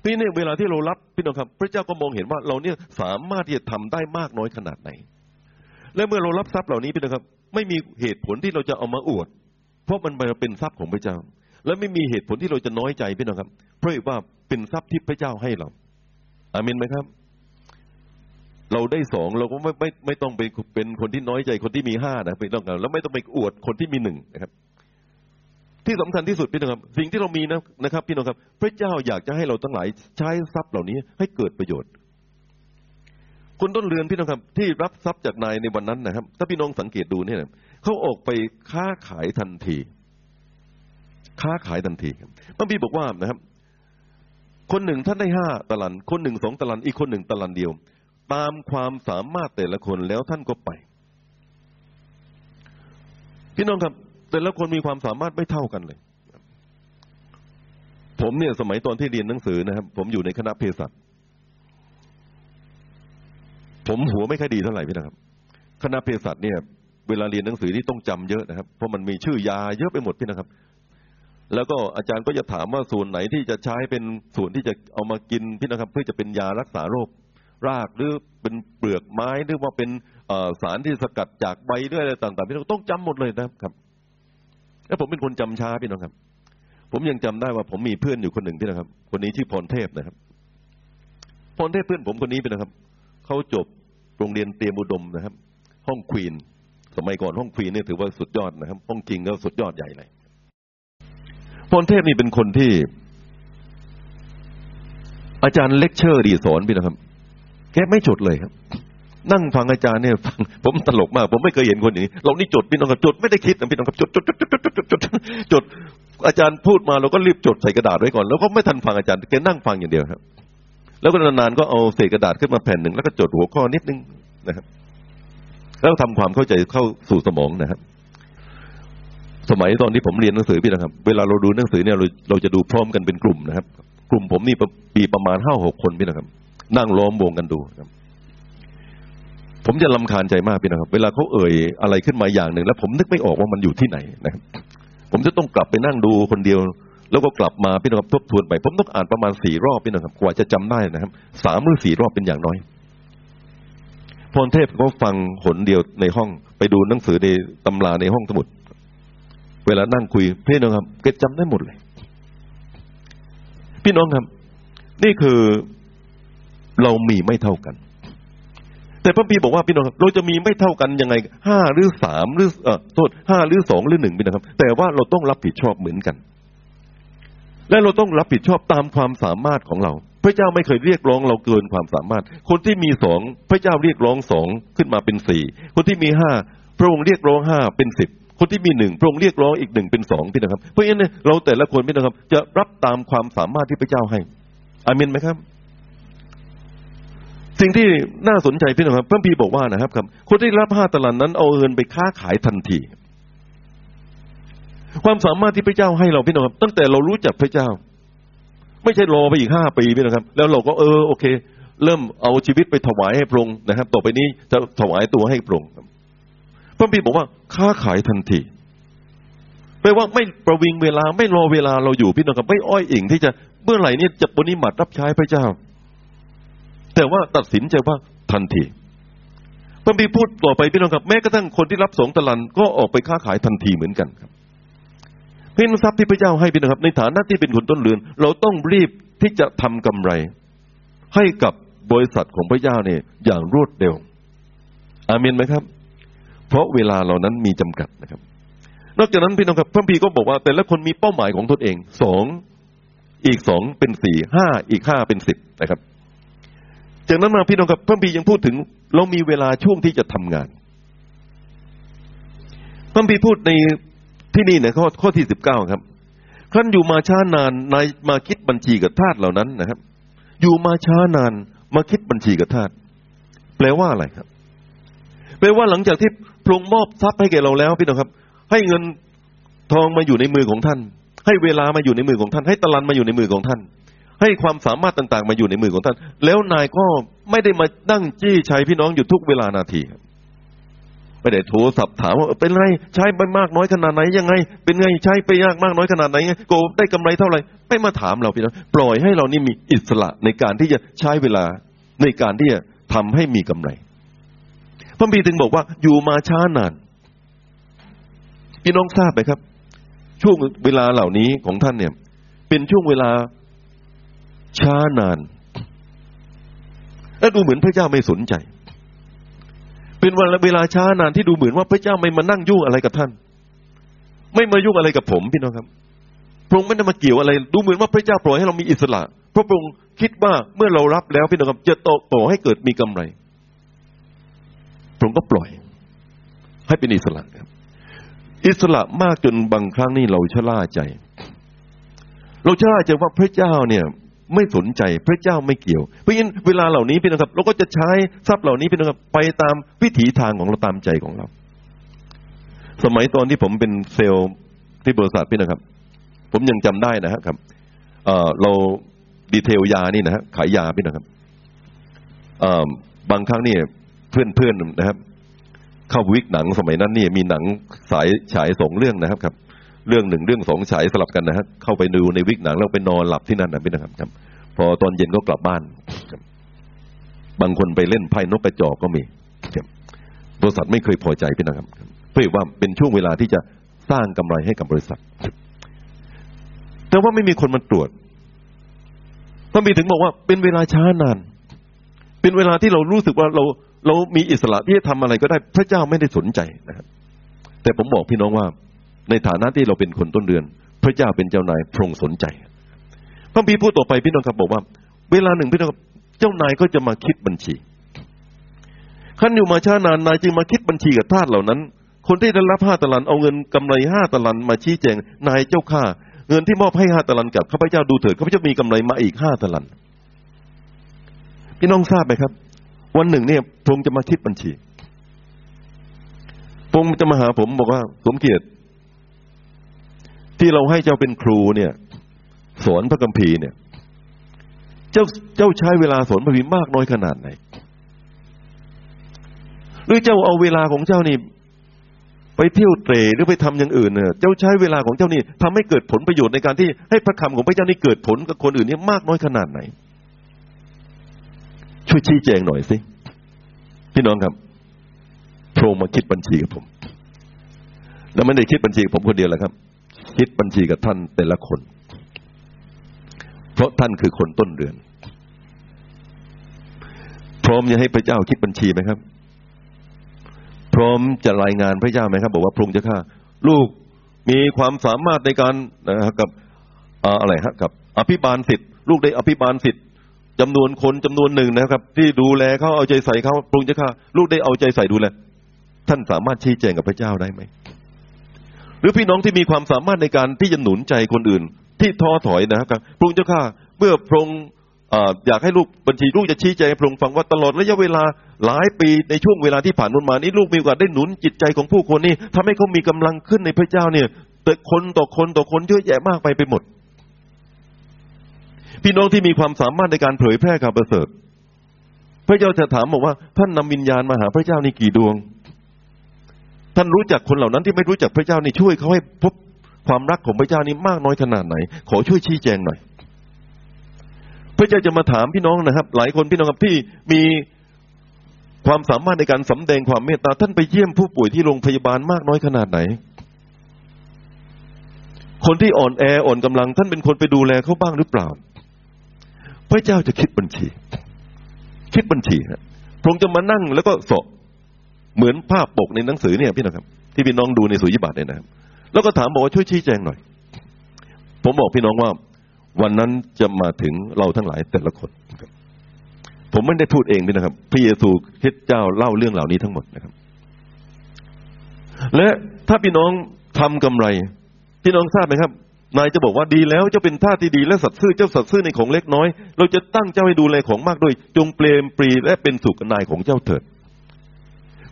พี่เนี่ยเวลาที่เรารับพี่น้องครับ พระเจ้าก็มองเห็นว่าเราเนี่ยสามารถที่จะทำได้มากน้อยขนาดไหน และเมื่อเรารับทรัพย์เหล่านี้พี่นะครับ ไม่มีเหตุผลที่เราจะเอามาอวด เพราะมันเป็นทรัพย์ของพระเจ้า และไม่มีเหตุผลที่เราจะน้อยใจพี่น้องครับ เพราะว่าเป็นทรัพย์ที่พระเจ้าให้เรา อามินไหมครับ เราได้สองเราก็ไม่ไม่ไม่ต้องไปเป็นคนที่น้อยใจคนที่มีห้านะไม่ต้องกันแล้วไม่ต้องไปอวดคนที่มีหนึ่งนะครับ ที่สำคัญที่สุดพี่น้องครับ สิ่งที่เรามีนะนะครับ พี่น้องครับ พระเจ้าอยากจะให้เราทั้งหลายใช้ทรัพย์เหล่านี้ให้เกิดประโยชน์ คนต้นเรือนพี่น้องครับที่รับทรัพย์จากนายในวันนั้นนะครับ ถ้าพี่น้องสังเกตดูเนี่ยเขาออกไปค้าขายทันที ค้าขายทันทีครับพระบีบอกว่านะครับ คนหนึ่งท่านได้ห้าตะลัน คนหนึ่งสองตะลัน อีกคนหนึ่งตะลันเดียว ตามความสามารถแต่ละคนแล้วท่านก็ไป พี่น้องครับ แต่ละคนมีความสามารถไม่เท่ากันเลย ผมเนี่ยสมัยตอนที่เรียนหนังสือนะครับ ผมอยู่ในคณะเภสัช ผมหัวไม่ค่อยดีเท่าไหร่พี่นะครับ คณะเภสัชเนี่ยเวลาเรียนหนังสือที่ต้องจำเยอะนะครับ เพราะมันมีชื่อยาเยอะไปหมดพี่นะครับ แล้วก็อาจารย์ก็จะถามว่าส่วนไหนที่จะใช้เป็นส่วนที่จะเอามากินพี่นะครับ เพื่อจะเป็นยารักษาโรครากหรือเป็นเปลือกไม้หรือว่าเป็นสารที่สกัดจากใบด้วยอะไรต่างๆพี่น้องต้องจำหมดเลยนะครับแล้วผมเป็นคนจำช้าพี่น้องครับ ผมยังจำได้ว่าผมมีเพื่อนอยู่คนหนึ่งพี่นะครับ คนนี้ชื่อพรเทพนะครับพรเทพเพื่อนผมคนนี้พี่นะครับ เขาจบโรงเรียนเตรียมอุดมนะครับ ห้อง queen สมัยก่อนห้อง queen นี่ถือว่าสุดยอดนะครับ ห้อง king ก็สุดยอดใหญ่เลยพรเทพนี่เป็นคนที่ อาจารย์เลคเชอร์ดีสอนพี่นะครับ แกไม่จดเลยครับ นั่งฟังอาจารย์เนี่ยฟังผมตลกมาก ผมไม่เคยเห็นคนอย่างนี้ เรานี่จดพี่น้องครับจดไม่ได้คิดนะพี่น้องครับจดจดจดจดจดจดจดอาจารย์พูดมาเราก็รีบจดใส่กระดาษไว้ก่อน แล้วก็ไม่ทันฟังอาจารย์แกนั่งฟังอย่างเดียวครับ แล้วก็นานๆก็เอาเศษกระดาษขึ้นมาแผ่นหนึ่งแล้วก็จดหัวข้อนิดนึงนะครับ แล้วทำความเข้าใจเข้าสู่สมองนะครับ สมัยตอนที่ผมเรียนหนังสือพี่นะครับ เวลาเราดูหนังสือเนี่ยเราเราจะดูพร้อมกันเป็นกลุ่มนะครับ กลุ่มผมนี่ปีประมาณห้าหกคนพี่นะครับ นั่งล้อมวงกันดูครับ ผมจะลำคาญใจมากพี่นะครับ เวลาเขาเอ่ยอะไรขึ้นมาอย่างหนึ่ง แล้วผมนึกไม่ออกว่ามันอยู่ที่ไหนนะครับ ผมจะต้องกลับไปนั่งดูคนเดียว แล้วก็กลับมาพี่นะครับทบทวนไปผมต้องอ่านประมาณสี่รอบพี่นะครับกว่าจะจำได้นะครับสามหรือสี่รอบเป็นอย่างน้อยพรเทพก็ฟังหนเดียวในห้องไปดูหนังสือในตำราในห้องสมุด เวลานั่งคุยพี่น้องครับเก็จำได้หมดเลย พี่น้องครับ นี่คือเรามีไม่เท่ากัน แต่พระพีบอกว่าพี่น้องครับเราจะมีไม่เท่ากันยังไงห้าหรือสามหรือเออโทษห้าหรือสองหรือหนึ่งพี่น้องครับ แต่ว่าเราต้องรับผิดชอบเหมือนกัน และเราต้องรับผิดชอบตามความสามารถของเรา พระเจ้าไม่เคยเรียกร้องเราเกินความสามารถ คนที่มีสองพระเจ้าเรียกร้องสองขึ้นมาเป็นสี่คนที่มีห้าพระองค์เรียกร้องห้าเป็นสิบคนที่มีหนึ่งพระองค์เรียกร้องอีกหนึ่งเป็นสองพี่นะครับ เพราะฉะนั้นเราแต่ละคนพี่นะครับ จะรับตามความสามารถที่พระเจ้าให้อาเมนไหมครับ สิ่งที่น่าสนใจพี่นะครับพระพีบอกว่านะครับครับ คนที่รับห้าตลันนั้นเอาเงินไปค้าขายทันที ความสามารถที่พระเจ้าให้เราพี่น้องครับ ตั้งแต่เรารู้จักพระเจ้า ไม่ใช่รอไปอีกห้าปีพี่นะครับ แล้วเราก็เออโอเค เริ่มเอาชีวิตไปถวายให้พระองค์นะครับ ต่อไปนี้จะถวายตัวให้พระองค์พระบีบอกว่าค้าขายทันทีแปลว่าไม่ประวิงเวลาไม่รอเวลาเราอยู่พี่น้องครับไม่อ้อยอิงที่จะเมื่อไหร่นี่จะปฏิบัติรับใช้พระเจ้า แต่ว่าตัดสินใจว่าทันทีพระบีพูดต่อไปพี่น้องครับแม้กระทั่งคนที่รับสงตะลันก็ออกไปค้าขายทันทีเหมือนกันครับ เพื่อทรัพย์ที่พระเจ้าให้พี่นะครับ ในฐานะที่เป็นคนต้นเรือน เราต้องรีบที่จะทำกำไร ให้กับบริษัทของพระเจ้าเนี่ยอย่างรวดเร็ว อาเมนไหมครับ เพราะเวลาเรานั้นมีจำกัดนะครับ นอกจากนั้นพี่น้องครับพระพีก็บอกว่า แต่ละคนมีเป้าหมายของตนเองสองอีกสองเป็นสี่ห้าอีกห้าเป็นสิบนะครับ จากนั้นมาพี่น้องครับพระพียังพูดถึง เรามีเวลาช่วงที่จะทำงานพระพีพูดใน ที่นี่เนี่ยข้อข้อที่สิบเก้าครับ ครั้นอยู่มาช้านานนายมาคิดบัญชีกับทาสเหล่านั้นนะครับ อยู่มาช้านานมาคิดบัญชีกับทาสแปลว่าอะไรครับ แปลว่าหลังจากที่พระองค์มอบทรัพย์ให้แก่เราแล้วพี่น้องครับ ให้เงินทองมาอยู่ในมือของท่าน ให้เวลามาอยู่ในมือของท่าน ให้ตะลันมาอยู่ในมือของท่าน ให้ความสามารถต่าง ๆ มาอยู่ในมือของท่าน แล้วนายก็ไม่ได้มานั่งจี้ใชัยพี่น้องอยู่ทุกเวลานาทีครับ ไม่ได้โทรศัพท์ถามว่าเป็นไรใช้ไปมากน้อยขนาดไหนยังไง เป็นไงใช้ไปยากมากน้อยขนาดไหนโกได้กำไรเท่าไหร่ไม่มาถามเราพี่น้องปล่อยให้เรานี่มีอิสระในการที่จะใช้เวลาในการที่จะทำให้มีกำไรพระบีถึงบอกว่าอยู่มาช้านาน พี่น้องทราบไหมครับ ช่วงเวลาเหล่านี้ของท่านเนี่ย เป็นช่วงเวลาช้านาน และดูเหมือนพระเจ้าไม่สนใจ เป็นวันเวลาช้านานที่ดูเหมือนว่าพระเจ้าไม่มานั่งยุ่งอะไรกับท่าน ไม่มายุ่งอะไรกับผมพี่น้องครับ พระองค์ไม่ได้มาเกี่ยวอะไร ดูเหมือนว่าพระเจ้าปล่อยให้เรามีอิสระเพราะพระองค์คิดว่าเมื่อเรารับแล้วพี่น้องครับจะโตโตให้เกิดมีกำไรพระองค์ก็ปล่อย ให้เป็นอิสระครับ อิสระมากจนบางครั้งนี่เราชะล่าใจ เราชะล่าใจว่าพระเจ้าเนี่ย ไม่สนใจพระเจ้าไม่เกี่ยว เพราะฉะนั้นเวลาเหล่านี้พี่น้องครับ เราก็จะใช้ทรัพย์เหล่านี้พี่น้องครับไปตามวิถีทางของเราตามใจของเรา สมัยตอนที่ผมเป็นเซลล์ที่บริษัทพี่น้องครับ ผมยังจำได้นะครับเเราดีเทลยานี่นะฮะขายยาพี่น้องครับบางครั้งนี่เพื่อนๆนะครับ เข้าวิกหนังสมัยนั้นนี่มีหนังสายฉายสองเรื่องนะครับครับ เรื่องหนึ่งเรื่องสองฉายสลับกันนะฮะเข้าไปดูในวิกหนังแล้วไปนอนหลับที่นั่นนะพี่นะครับครับ พอตอนเย็นก็กลับบ้านครับบางคนไปเล่นไพ่นกกระจอกก็มีครับบริษัทไม่เคยพอใจพี่นะครับครับเพื่อว่าเป็นช่วงเวลาที่จะสร้างกำไรให้กับบริษัท แต่ว่าไม่มีคนมาตรวจพระมีถึงบอกว่าเป็นเวลาช้านาน เป็นเวลาที่เรารู้สึกว่าเราเรามีอิสระที่จะทำอะไรก็ได้พระเจ้าไม่ได้สนใจนะครับแต่ผมบอกพี่น้องว่า ในฐานะที่เราเป็นคนต้นเดือน พระเจ้าเป็นเจ้านายพรงสนใจพระบีพูดต่อไปพี่น้องครับบอกว่า เวลาหนึ่งพี่น้องครับเจ้านายก็จะมาคิดบัญชีขั้นอยู่มาช้านานนายจึงมาคิดบัญชีกับทาสเหล่านั้น คนที่ได้รับห้าตะลันเอาเงินกำไรห้าตะลันมาชี้แจงนายเจ้าข้าเงินที่มอบให้ห้าตะลันกับข้าพเจ้าดูเถิดข้าพเจ้ามีกำไรมาอีกห้าตะลัน พี่น้องทราบไหมครับ วันหนึ่งเนี่ยพระองค์จะมาคิดบัญชีพระองค์จะมาหาผมบอกว่าสมเกียรติ ที่เราให้เจ้าเป็นครูเนี่ย สอนพระคัมภีร์เนี่ย เจ้าเจ้าใช้เวลาสอนพระคัมภีร์มากน้อยขนาดไหนหรือเจ้าเอาเวลาของเจ้านี่ ไปเที่ยวเตรหรือไปทำอย่างอื่นเนี่ยเจ้าใช้เวลาของเจ้านี่ทำให้เกิดผลประโยชน์ในการที่ให้พระคำของพระเจ้านี่เกิดผลกับคนอื่นนี่มากน้อยขนาดไหน ช่วยชี้แจงหน่อยสิพี่น้องครับโทรมาคิดบัญชีกับผม แล้วไม่ได้คิดบัญชีกับผมคนเดียวแหละครับ คิดบัญชีกับท่านแต่ละคน เพราะท่านคือคนต้นเดือน พร้อมจะให้พระเจ้าคิดบัญชีไหมครับ พร้อมจะรายงานพระเจ้าไหมครับ บอกว่าพระองค์เจะข้าลูกมีความสามารถในการนะครับกับอะไรฮะกับ อภิบาลสิทธิ์ลูกได้อภิบาลสิทธิ์จำนวนคนจำนวนหนึ่งนะครับ ที่ดูแลเขาเอาใจใส่เขาพระองค์เจะข้าลูกได้เอาใจใส่ดูแลท่านสามารถชี้แจงกับพระเจ้าได้ไหม รือพี่น้องที่มีความสามารถในการที่จะหนุนใจคนอื่น ที่ท้อถอยนะครับพระองค์เจ้าข้าเมื่อพระองค์อยากให้ลูกบัญชีลูกจะชี้แจให้พระองค์ฟังว่าตลอดระยะเวลาหลายปีในช่วงเวลาที่ผ่านมานี้ลูกมีโอกาสได้หนุนจิตใจของผู้คนนี่ทำให้เขามีกำลังขึ้นในพระเจ้าเนี่ยแต่คนต่อคนต่อคนเยอะแยะมากไปไปหมด พี่น้องที่มีความสามารถในการเผยแพร่ข่าวประเสริฐ พระเจ้าจะถามบอกว่าท่านนำวิญญาณมาหาพระเจ้านี่กี่ดวง ท่านรู้จักคนเหล่านั้นที่ไม่รู้จักพระเจ้านี่ช่วยเขาให้พบความรักของพระเจ้านี่มากน้อยขนาดไหน ขอช่วยชี้แจงหน่อย พระเจ้าจะมาถามพี่น้องนะครับ หลายคนพี่น้องครับที่มีความสามารถในการสำแดงความเมตตา ท่านไปเยี่ยมผู้ป่วยที่โรงพยาบาลมากน้อยขนาดไหน คนที่อ่อนแออ่อนกำลัง ท่านเป็นคนไปดูแลเขาบ้างหรือเปล่า พระเจ้าจะคิดบัญชี คิดบัญชีฮะพระองค์จะมานั่งแล้วก็สอบ เหมือนภาพปกในหนังสือเนี่ยพี่น้องครับ ที่พี่น้องดูในสุญิบัตเนี่ยนะครับแล้วก็ถามบอกว่าช่วยชี้แจงหน่อย ผมบอกพี่น้องว่า วันนั้นจะมาถึงเราทั้งหลายแต่ละคนผมไม่ได้พูดเองพี่นะครับ พระเยซูคริสต์เจ้าเล่าเรื่องเหล่านี้ทั้งหมดนะครับ และถ้าพี่น้องทำกำไร พี่น้องทราบไหมครับ นายจะบอกว่าดีแล้วเจ้าเป็นท่าที่ดีและสัตย์ซื่อเจ้าสัตย์ซื่อในของเล็กน้อย เราจะตั้งเจ้าให้ดูแลของมากด้วย จงเปลมปรีและเป็นสุขกับนายของเจ้าเถิด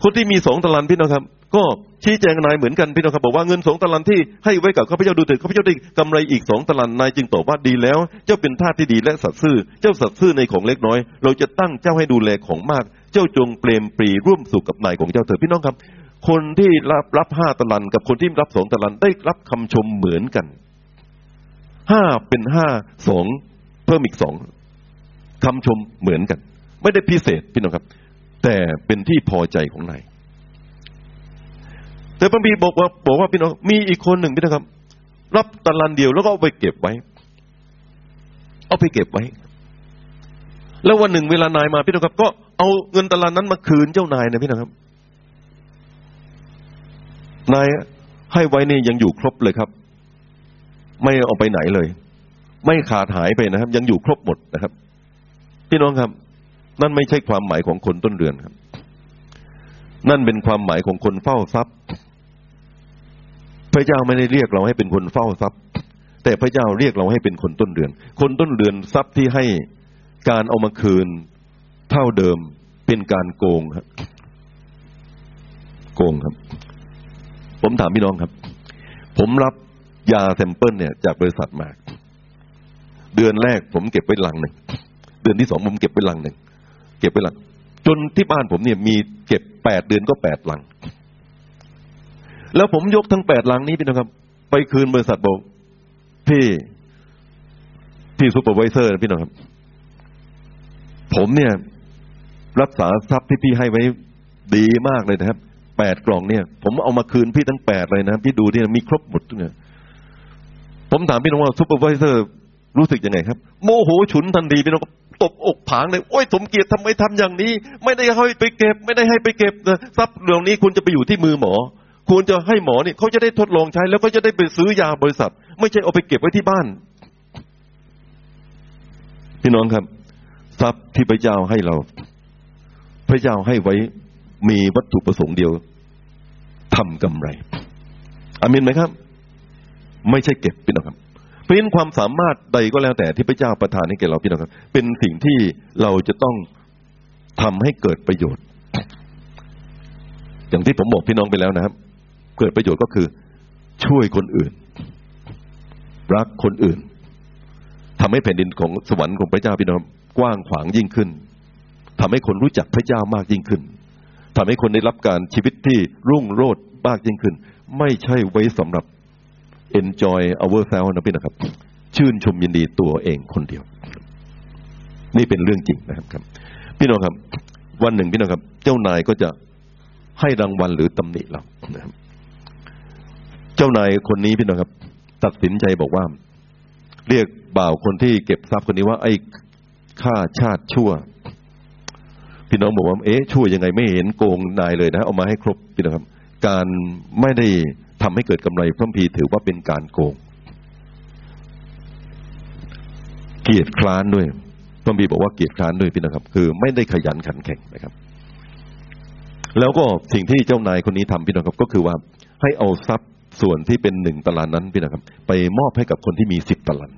คนที่มีสองตะลันพี่น้องครับ ก็ชี้แจงนายเหมือนกันพี่น้องครับบอกว่าเงินสองตะลันที่ให้ไว้กับข้าพเจ้าดูเถิดข้าพเจ้าได้กำไรอีกสองตะลันนายจึงตอบว่าดีแล้ว เจ้าเป็นท่าสที่ดีและสัตย์ซื่อ เจ้าสัตย์ซื่อในของเล็กน้อย เราจะตั้งเจ้าให้ดูแลของมาก เจ้าจงเปลมปรีร่วมสุขกับนายของเจ้าเถิดพี่น้องครับ คนที่รับรับห้าตะลันกับคนที่รับสองตะลันได้รับคำชมเหมือนกันห้าเป็นห้าสองเพิ่มอีกสองคำชมเหมือนกัน ไม่ได้พิเศษพี่น้องครับ แต่เป็นที่พอใจของนายแต่พระบีบอกว่าบอกว่าพี่น้องมีอีกคนหนึ่งพี่น้องครับ รับตะลันเดียวแล้วก็เอาไปเก็บไว้ เอาไปเก็บไว้ แล้ววันหนึ่งเวลานายมาพี่น้องครับ ก็เอาเงินตะลันนั้นมาคืนเจ้านายนะพี่น้องครับนายให้ไว้นี่ยังอยู่ครบเลยครับ ไม่เอาไปไหนเลย ไม่ขาดหายไปนะครับ ยังอยู่ครบหมดนะครับ พี่น้องครับ นั่นไม่ใช่ความหมายของคนต้นเดือนครับ นั่นเป็นความหมายของคนเฝ้าทรัพย์ พระเจ้าไม่ได้เรียกเราให้เป็นคนเฝ้าทรัพย์ แต่พระเจ้าเรียกเราให้เป็นคนต้นเรือน คนต้นเรือนทรัพย์ที่ให้การเอามาคืนเท่าเดิมเป็นการโกงครับ โกงครับ ผมถามพี่น้องครับ ผมรับยา sample เนี่ยจากบริษัทมาเดือนแรกผมเก็บไว้ลังหนึ่งเดือนที่สองผมเก็บไว้ลังหนึ่ง เก็บไว้ลัง จนที่บ้านผมเนี่ยมีเก็บแปดเดือนก็แปดลัง แล้วผมยกทั้งแปดลังนี้พี่น้องครับ ไปคืนบริษัทบอกพี่พี่ supervisor พี่น้องครับ ผมเนี่ย รักษาทรัพย์ที่พี่ให้ไว้ดีมากเลยนะครับแปดกล่องเนี่ย ผมเอามาคืนพี่ทั้งแปดเลยนะพี่ดูเนี่ยมีครบหมดทุกเนี่ยผมถามพี่น้องว่า supervisor รู้สึกยังไงครับ โมโหฉุนทันทีพี่น้อง ตบอกผางเลย โอ้ยสมเกียรติทำไมทำอย่างนี้ ไม่ได้ให้ไปเก็บ ไม่ได้ให้ไปเก็บนะทรัพย์เหล่านี้คุณจะไปอยู่ที่มือหมอควรจะให้หมอเนี่ยเขาจะได้ทดลองใช้ แล้วก็จะได้ไปซื้อยาบริษัท ไม่ใช่เอาไปเก็บไว้ที่บ้าน พี่น้องครับ ทรัพย์ที่พระเจ้าให้เรา พระเจ้าให้ไว้มีวัตถุประสงค์เดียวทำกำไรอามินไหมครับ ไม่ใช่เก็บพี่น้องครับ ราะฉะนั้นความสามารถใดก็แล้วแต่ที่พระเจ้าประทานให้แก่เราพี่น้องครับ เป็นสิ่งที่เราจะต้องทำให้เกิดประโยชน์ อย่างที่ผมบอกพี่น้องไปแล้วนะครับ เกิดประโยชน์ก็คือ ช่วยคนอื่น รักคนอื่นทำให้แผ่นดินของสวรรค์ของพระเจ้าพี่น้องกว้างขวางยิ่งขึ้นทำให้คนรู้จักพระเจ้ามากยิ่งขึ้นทำให้คนได้รับการชีวิตที่รุ่งโรจน์มากยิ่งขึ้น ไม่ใช่ไว้สำหรับ enjoy ourselves นะพี่นะครับ ชื่นชมยินดีตัวเองคนเดียว นี่เป็นเรื่องจริงนะครับครับ พี่น้องครับ วันหนึ่งพี่น้องครับ เจ้านายก็จะให้รางวัลหรือตำหนิเรานะครับ เจ้านายคนนี้พี่น้องครับ ตัดสินใจบอกว่า เรียกบ่าวคนที่เก็บทรัพย์คนนี้ว่า ไอ้ข้าชาติชั่ว พี่น้องบอกว่า เอ๊ะชั่วยังไงไม่เห็นโกงนายเลยนะ เอามาให้ครบพี่น้องครับ การไม่ได้ ทำให้เกิดกำไรพระพีถือว่าเป็นการโกง เกียรติคร้านด้วยพระพีบอกว่าเกียรติคร้านด้วยพี่นะครับ คือไม่ได้ขยันขันแข็งนะครับ แล้วก็สิ่งที่เจ้านายคนนี้ทำพี่นะครับ ก็คือว่าให้เอาทรัพย์ส่วนที่เป็นหนึ่งตารางนั้นพี่นะครับ ไปมอบให้กับคนที่มีสิบตาราง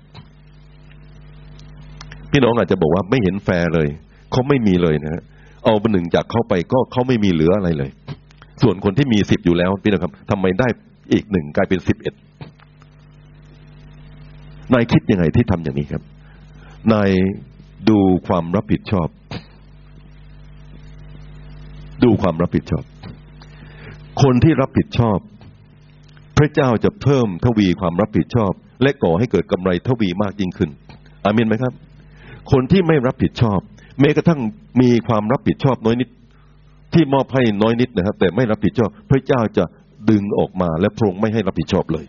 พี่น้องอาจจะบอกว่าไม่เห็นแฟร์เลยเขาไม่มีเลยนะฮะเอาเป็นหนึ่งจากเขาไปก็เขาไม่มีเหลืออะไรเลย ส่วนคนที่มีสิบอยู่แล้วพี่นะครับทำไมได้ อีกหนึ่งกลายเป็นสิบเอ็ดนายคิดยังไงที่ทำอย่างนี้ครับ นายดูความรับผิดชอบ ดูความรับผิดชอบ คนที่รับผิดชอบ พระเจ้าจะเพิ่มทวีความรับผิดชอบ และก่อให้เกิดกำไรทวีมากยิ่งขึ้น อามินไหมครับ คนที่ไม่รับผิดชอบ แม้กระทั่งมีความรับผิดชอบน้อยนิด ที่มอบให้น้อยนิดนะครับ แต่ไม่รับผิดชอบ พระเจ้าจะ ดึงออกมา และพระองค์ไม่ให้รับผิดชอบเลย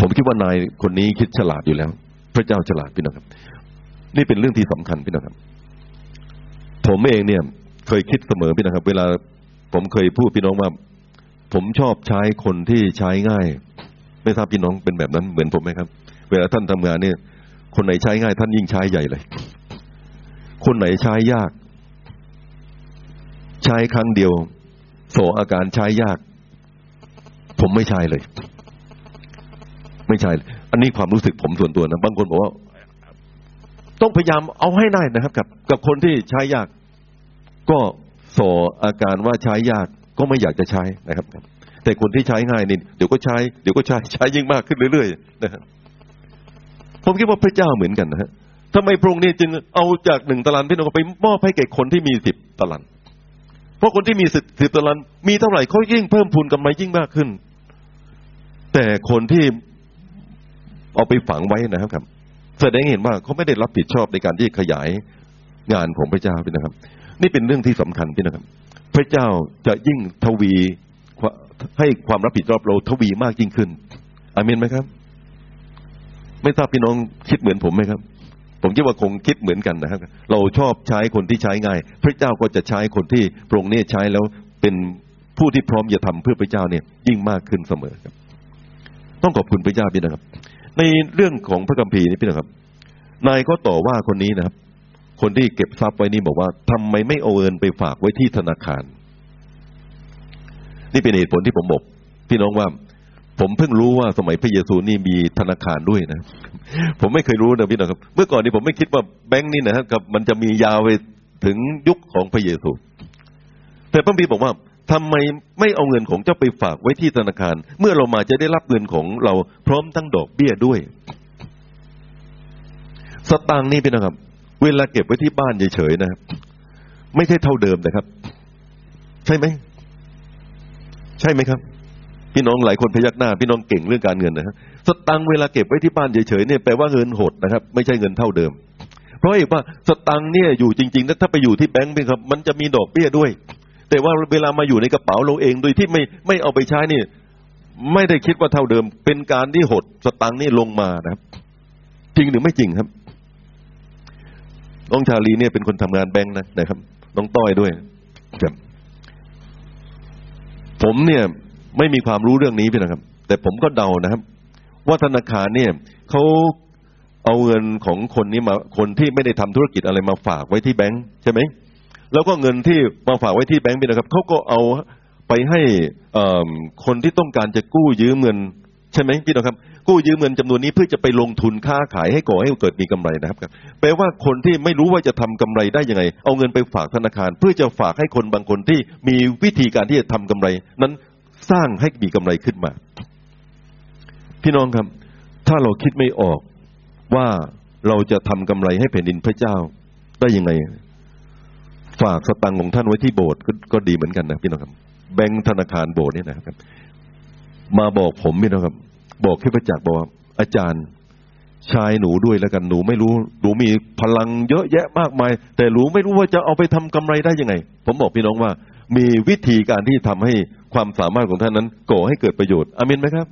ผมคิดว่านายคนนี้คิดฉลาดอยู่แล้ว พระเจ้าฉลาดพี่น้องครับ นี่เป็นเรื่องที่สำคัญพี่น้องครับ ผมเองเนี่ย เคยคิดเสมอพี่น้องครับ เวลาผมเคยพูดพี่น้องว่า ผมชอบใช้คนที่ใช้ง่าย ไม่ทราบพี่น้องเป็นแบบนั้นเหมือนผมไหมครับ เวลาท่านทำงานเนี่ย คนไหนใช้ง่าย ท่านยิ่งใช้ใหญ่เลย คนไหนใช้ยาก ใช้ครั้งเดียว โสอาการใช้ยาก ผมไม่ใช้เลย ไม่ใช่อันนี้ความรู้สึกผมส่วนตัวนะบางคนบอกว่า ต้องพยายามเอาให้ได้นะครับ กับ กับคนที่ใช้ยาก ก็โสอาการว่าใช้ยากก็ไม่อยากจะใช้นะครับ แต่คนที่ใช้ง่ายนี่เดี๋ยวก็ใช้เดี๋ยวก็ใช้ใช้ยิ่งมากขึ้นเรื่อยๆนะครับผมคิดว่าพระเจ้าเหมือนกันนะฮะทำไมพระองค์นี่จึงเอาจากหนึ่งตารางพี่น้องไปมอบให้แก่คนที่มีสิบตาราง เพราะคนที่มีสิบสิบตารางมีเท่าไหร่เขายิ่งเพิ่มพูนกำไรยิ่งมากขึ้น แต่คนที่เอาไปฝังไว้นะครับแสดงเห็นว่าเขาไม่ได้รับผิดชอบในการที่ขยายงานของพระเจ้าพี่นะครับ นี่เป็นเรื่องที่สำคัญพี่นะครับ พระเจ้าจะยิ่งทวีให้ความรับผิดชอบเราทวีมากยิ่งขึ้นอามนไหมครับ ไม่ทราบพี่น้องคิดเหมือนผมไหมครับ ผมคิดว่าคงคิดเหมือนกันนะครับ เราชอบใช้คนที่ใช้ง่าย พระเจ้าก็จะใช้คนที่พระองค์เนี่ยใช้แล้วเป็นผู้ที่พร้อมจะทำเพื่อพระเจ้าเนี่ยยิ่งมากขึ้นเสมอครับ ต้องขอบคุณพระเจ้าพี่นะครับ ในเรื่องของพระคัมภีร์นี่พี่นะครับ นายก็ต่อว่าคนนี้นะครับ คนที่เก็บทรัพย์ไว้นี่บอกว่าทำไมไม่เอาเงินไปฝากไว้ที่ธนาคาร นี่เป็นเหตุผลที่ผมบอกพี่น้องว่า ผมเพิ่งรู้ว่าสมัยพระเยซูนี่มีธนาคารด้วยนะ ผมไม่เคยรู้นะพี่น้องครับ เมื่อก่อนนี้ผมไม่คิดว่าแบงค์นี่นะครับมันจะมียาวไปถึงยุคของพระเยซู แต่พระบีบอกว่าทำไมไม่เอาเงินของเจ้าไปฝากไว้ที่ธนาคาร เมื่อเรามาจะได้รับเงินของเราพร้อมทั้งดอกเบี้ยด้วย สตางค์นี่พี่นะครับ เวลาเก็บไว้ที่บ้านเฉยๆนะครับไม่ใช่เท่าเดิมนะครับ ใช่ไหม ใช่ไหมครับ พี่น้องหลายคนพยักหน้า พี่น้องเก่งเรื่องการเงินนะฮะสตังเวลาเก็บไว้ที่บ้านเฉยๆเนี่ยแปลว่าเงินหดนะครับ ไม่ใช่เงินเท่าเดิม เพราะเอกว่าสตังเนี่ยอยู่จริงๆถ้าไปอยู่ที่แบงก์เป็นครับ มันจะมีดอกเบี้ยด้วย แต่ว่าเวลามาอยู่ในกระเป๋าเราเองโดยที่ไม่ไม่เอาไปใช้นี่ไม่ได้คิดว่าเท่าเดิม เป็นการที่หดสตังนี่ลงมานะครับ จริงหรือไม่จริงครับน้องชาลีเนี่ยเป็นคนทำงานแบงค์นะนะครับน้องต้อยด้วยครับผมเนี่ย ไม่มีความรู้เรื่องนี้พี่นะครับ แต่ผมก็เดานะครับ ว่าธนาคารเนี่ยเขาเอาเงินของคนนี้มาคนที่ไม่ได้ทำธุรกิจอะไรมาฝากไว้ที่แบงค์ใช่ไหมแล้วก็เงินที่มาฝากไว้ที่แบงค์พี่นะครับเขาก็เอาไปให้คนที่ต้องการจะกู้ยืมเงินใช่ไหมพี่นะครับ กู้ยืมเงินจำนวนนี้เพื่อจะไปลงทุนค้าขายให้ก่อให้เกิดมีกำไรนะครับแปลว่าคนที่ไม่รู้ว่าจะทำกำไรได้ยังไง เอาเงินไปฝากธนาคาร เพื่อจะฝากให้คนบางคนที่มีวิธีการที่จะทำกำไร นั้น สร้างให้มีกำไรขึ้นมา พี่น้องครับ ถ้าเราคิดไม่ออกว่าเราจะทำกำไรให้แผ่นดินพระเจ้าได้ยังไง ฝากสตังค์ของท่านไว้ที่โบสถ์ก็ดีเหมือนกันนะพี่น้องครับ แบงค์ธนาคารโบสถ์เนี่ยนะครับ มาบอกผมพี่น้องครับ บอกขึ้นมาจากษ์บอกอาจารย์ชายหนูด้วยแล้วกันหนูไม่รู้หนูมีพลังเยอะแยะมากมาย แต่หนูไม่รู้ว่าจะเอาไปทำกำไรได้ยังไง ผมบอกพี่น้องว่า มีวิธีการที่ทำให้ ความสามารถของท่านนั้นก่อให้เกิดประโยชน์อามินไหมครับ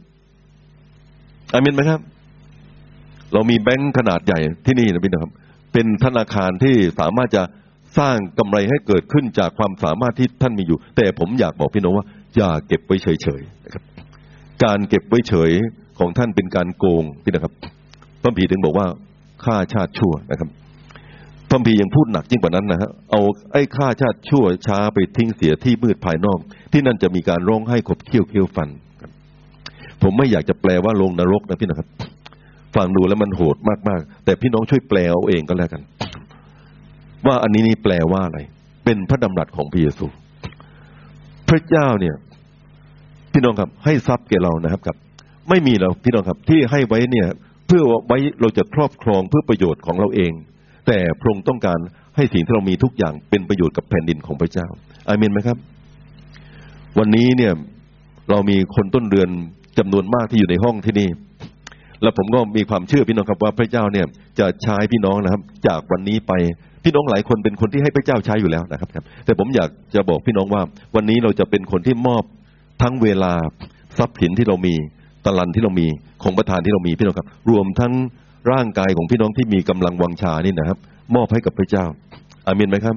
อามินไหมครับ เรามีแบงค์ขนาดใหญ่ที่นี่นะพี่น้องครับ เป็นธนาคารที่สามารถจะสร้างกำไรให้เกิดขึ้นจากความสามารถที่ท่านมีอยู่ แต่ผมอยากบอกพี่น้องว่า อย่าเก็บไว้เฉยๆนะครับ การเก็บไว้เฉยของท่านเป็นการโกงพี่นะครับพระพีถึงบอกว่าฆ่าชาติชั่วนะครับ พระพียังพูดหนักยิ่งกว่านั้นนะฮะเอาไอ้ฆ่าชาติชั่วช้าไปทิ้งเสียที่มืดภายนอก ที่นั่นจะมีการร้องไห้ขบเคี้ยวเคี้ยวฟัน ผมไม่อยากจะแปลว่าลงนรกนะพี่นะครับ ฟังดูแล้วมันโหดมากๆ แต่พี่น้องช่วยแปลเอาเองก็แล้วกัน ว่าอันนี้นี่แปลว่าอะไร เป็นพระดำรัสของพระเยซู พระเจ้าเนี่ย พี่น้องครับให้ทรัพย์แก่เรานะครับครับ ไม่มีเราพี่น้องครับที่ให้ไว้เนี่ย เพื่อไว้เราจะครอบครองเพื่อประโยชน์ของเราเอง แต่พระองค์ต้องการให้สิ่งที่เรามีทุกอย่างเป็นประโยชน์กับแผ่นดินของพระเจ้าอาเมนไหมครับ วันนี้เนี่ยเรามีคนต้นเดือนจำนวนมากที่อยู่ในห้องที่นี่ แล้วผมก็มีความเชื่อพี่น้องครับว่าพระเจ้าเนี่ยจะใช้พี่น้องนะครับ จากวันนี้ไปพี่น้องหลายคนเป็นคนที่ให้พระเจ้าใช้อยู่แล้วนะครับครับ แต่ผมอยากจะบอกพี่น้องว่า วันนี้เราจะเป็นคนที่มอบทั้งเวลาทรัพย์สินที่เรามีตะลันที่เรามีของประทานที่เรามีพี่น้องครับ รวมทั้ง ร่างกายของพี่น้องที่มีกำลังวังชานี่นะครับ มอบให้กับพระเจ้า อามินไหมครับ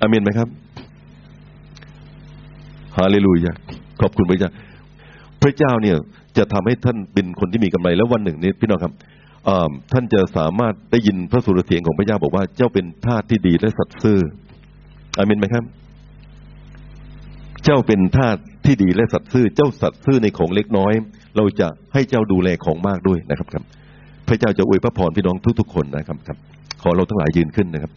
อามินไหมครับฮาเลลูยาขอบคุณพระเจ้า พระเจ้าเนี่ยจะทำให้ท่านเป็นคนที่มีกำไรแล้ววันหนึ่งนี้พี่น้องครับท่านจะสามารถได้ยินพระสุรเสียงของพระเจ้าบอกว่าเจ้าเป็นทาสที่ดีและสัตย์ซื่ออามินไหมครับ เจ้าเป็นทาสที่ดีและสัตย์ซื่อ เจ้าสัตย์ซื่อในของเล็กน้อย เราจะให้เจ้าดูแลของมากด้วยนะครับครับ พระเจ้าจะอวยพระพรพี่น้องทุกๆคนนะครับครับ ขอเราทั้งหลายยืนขึ้นนะครับ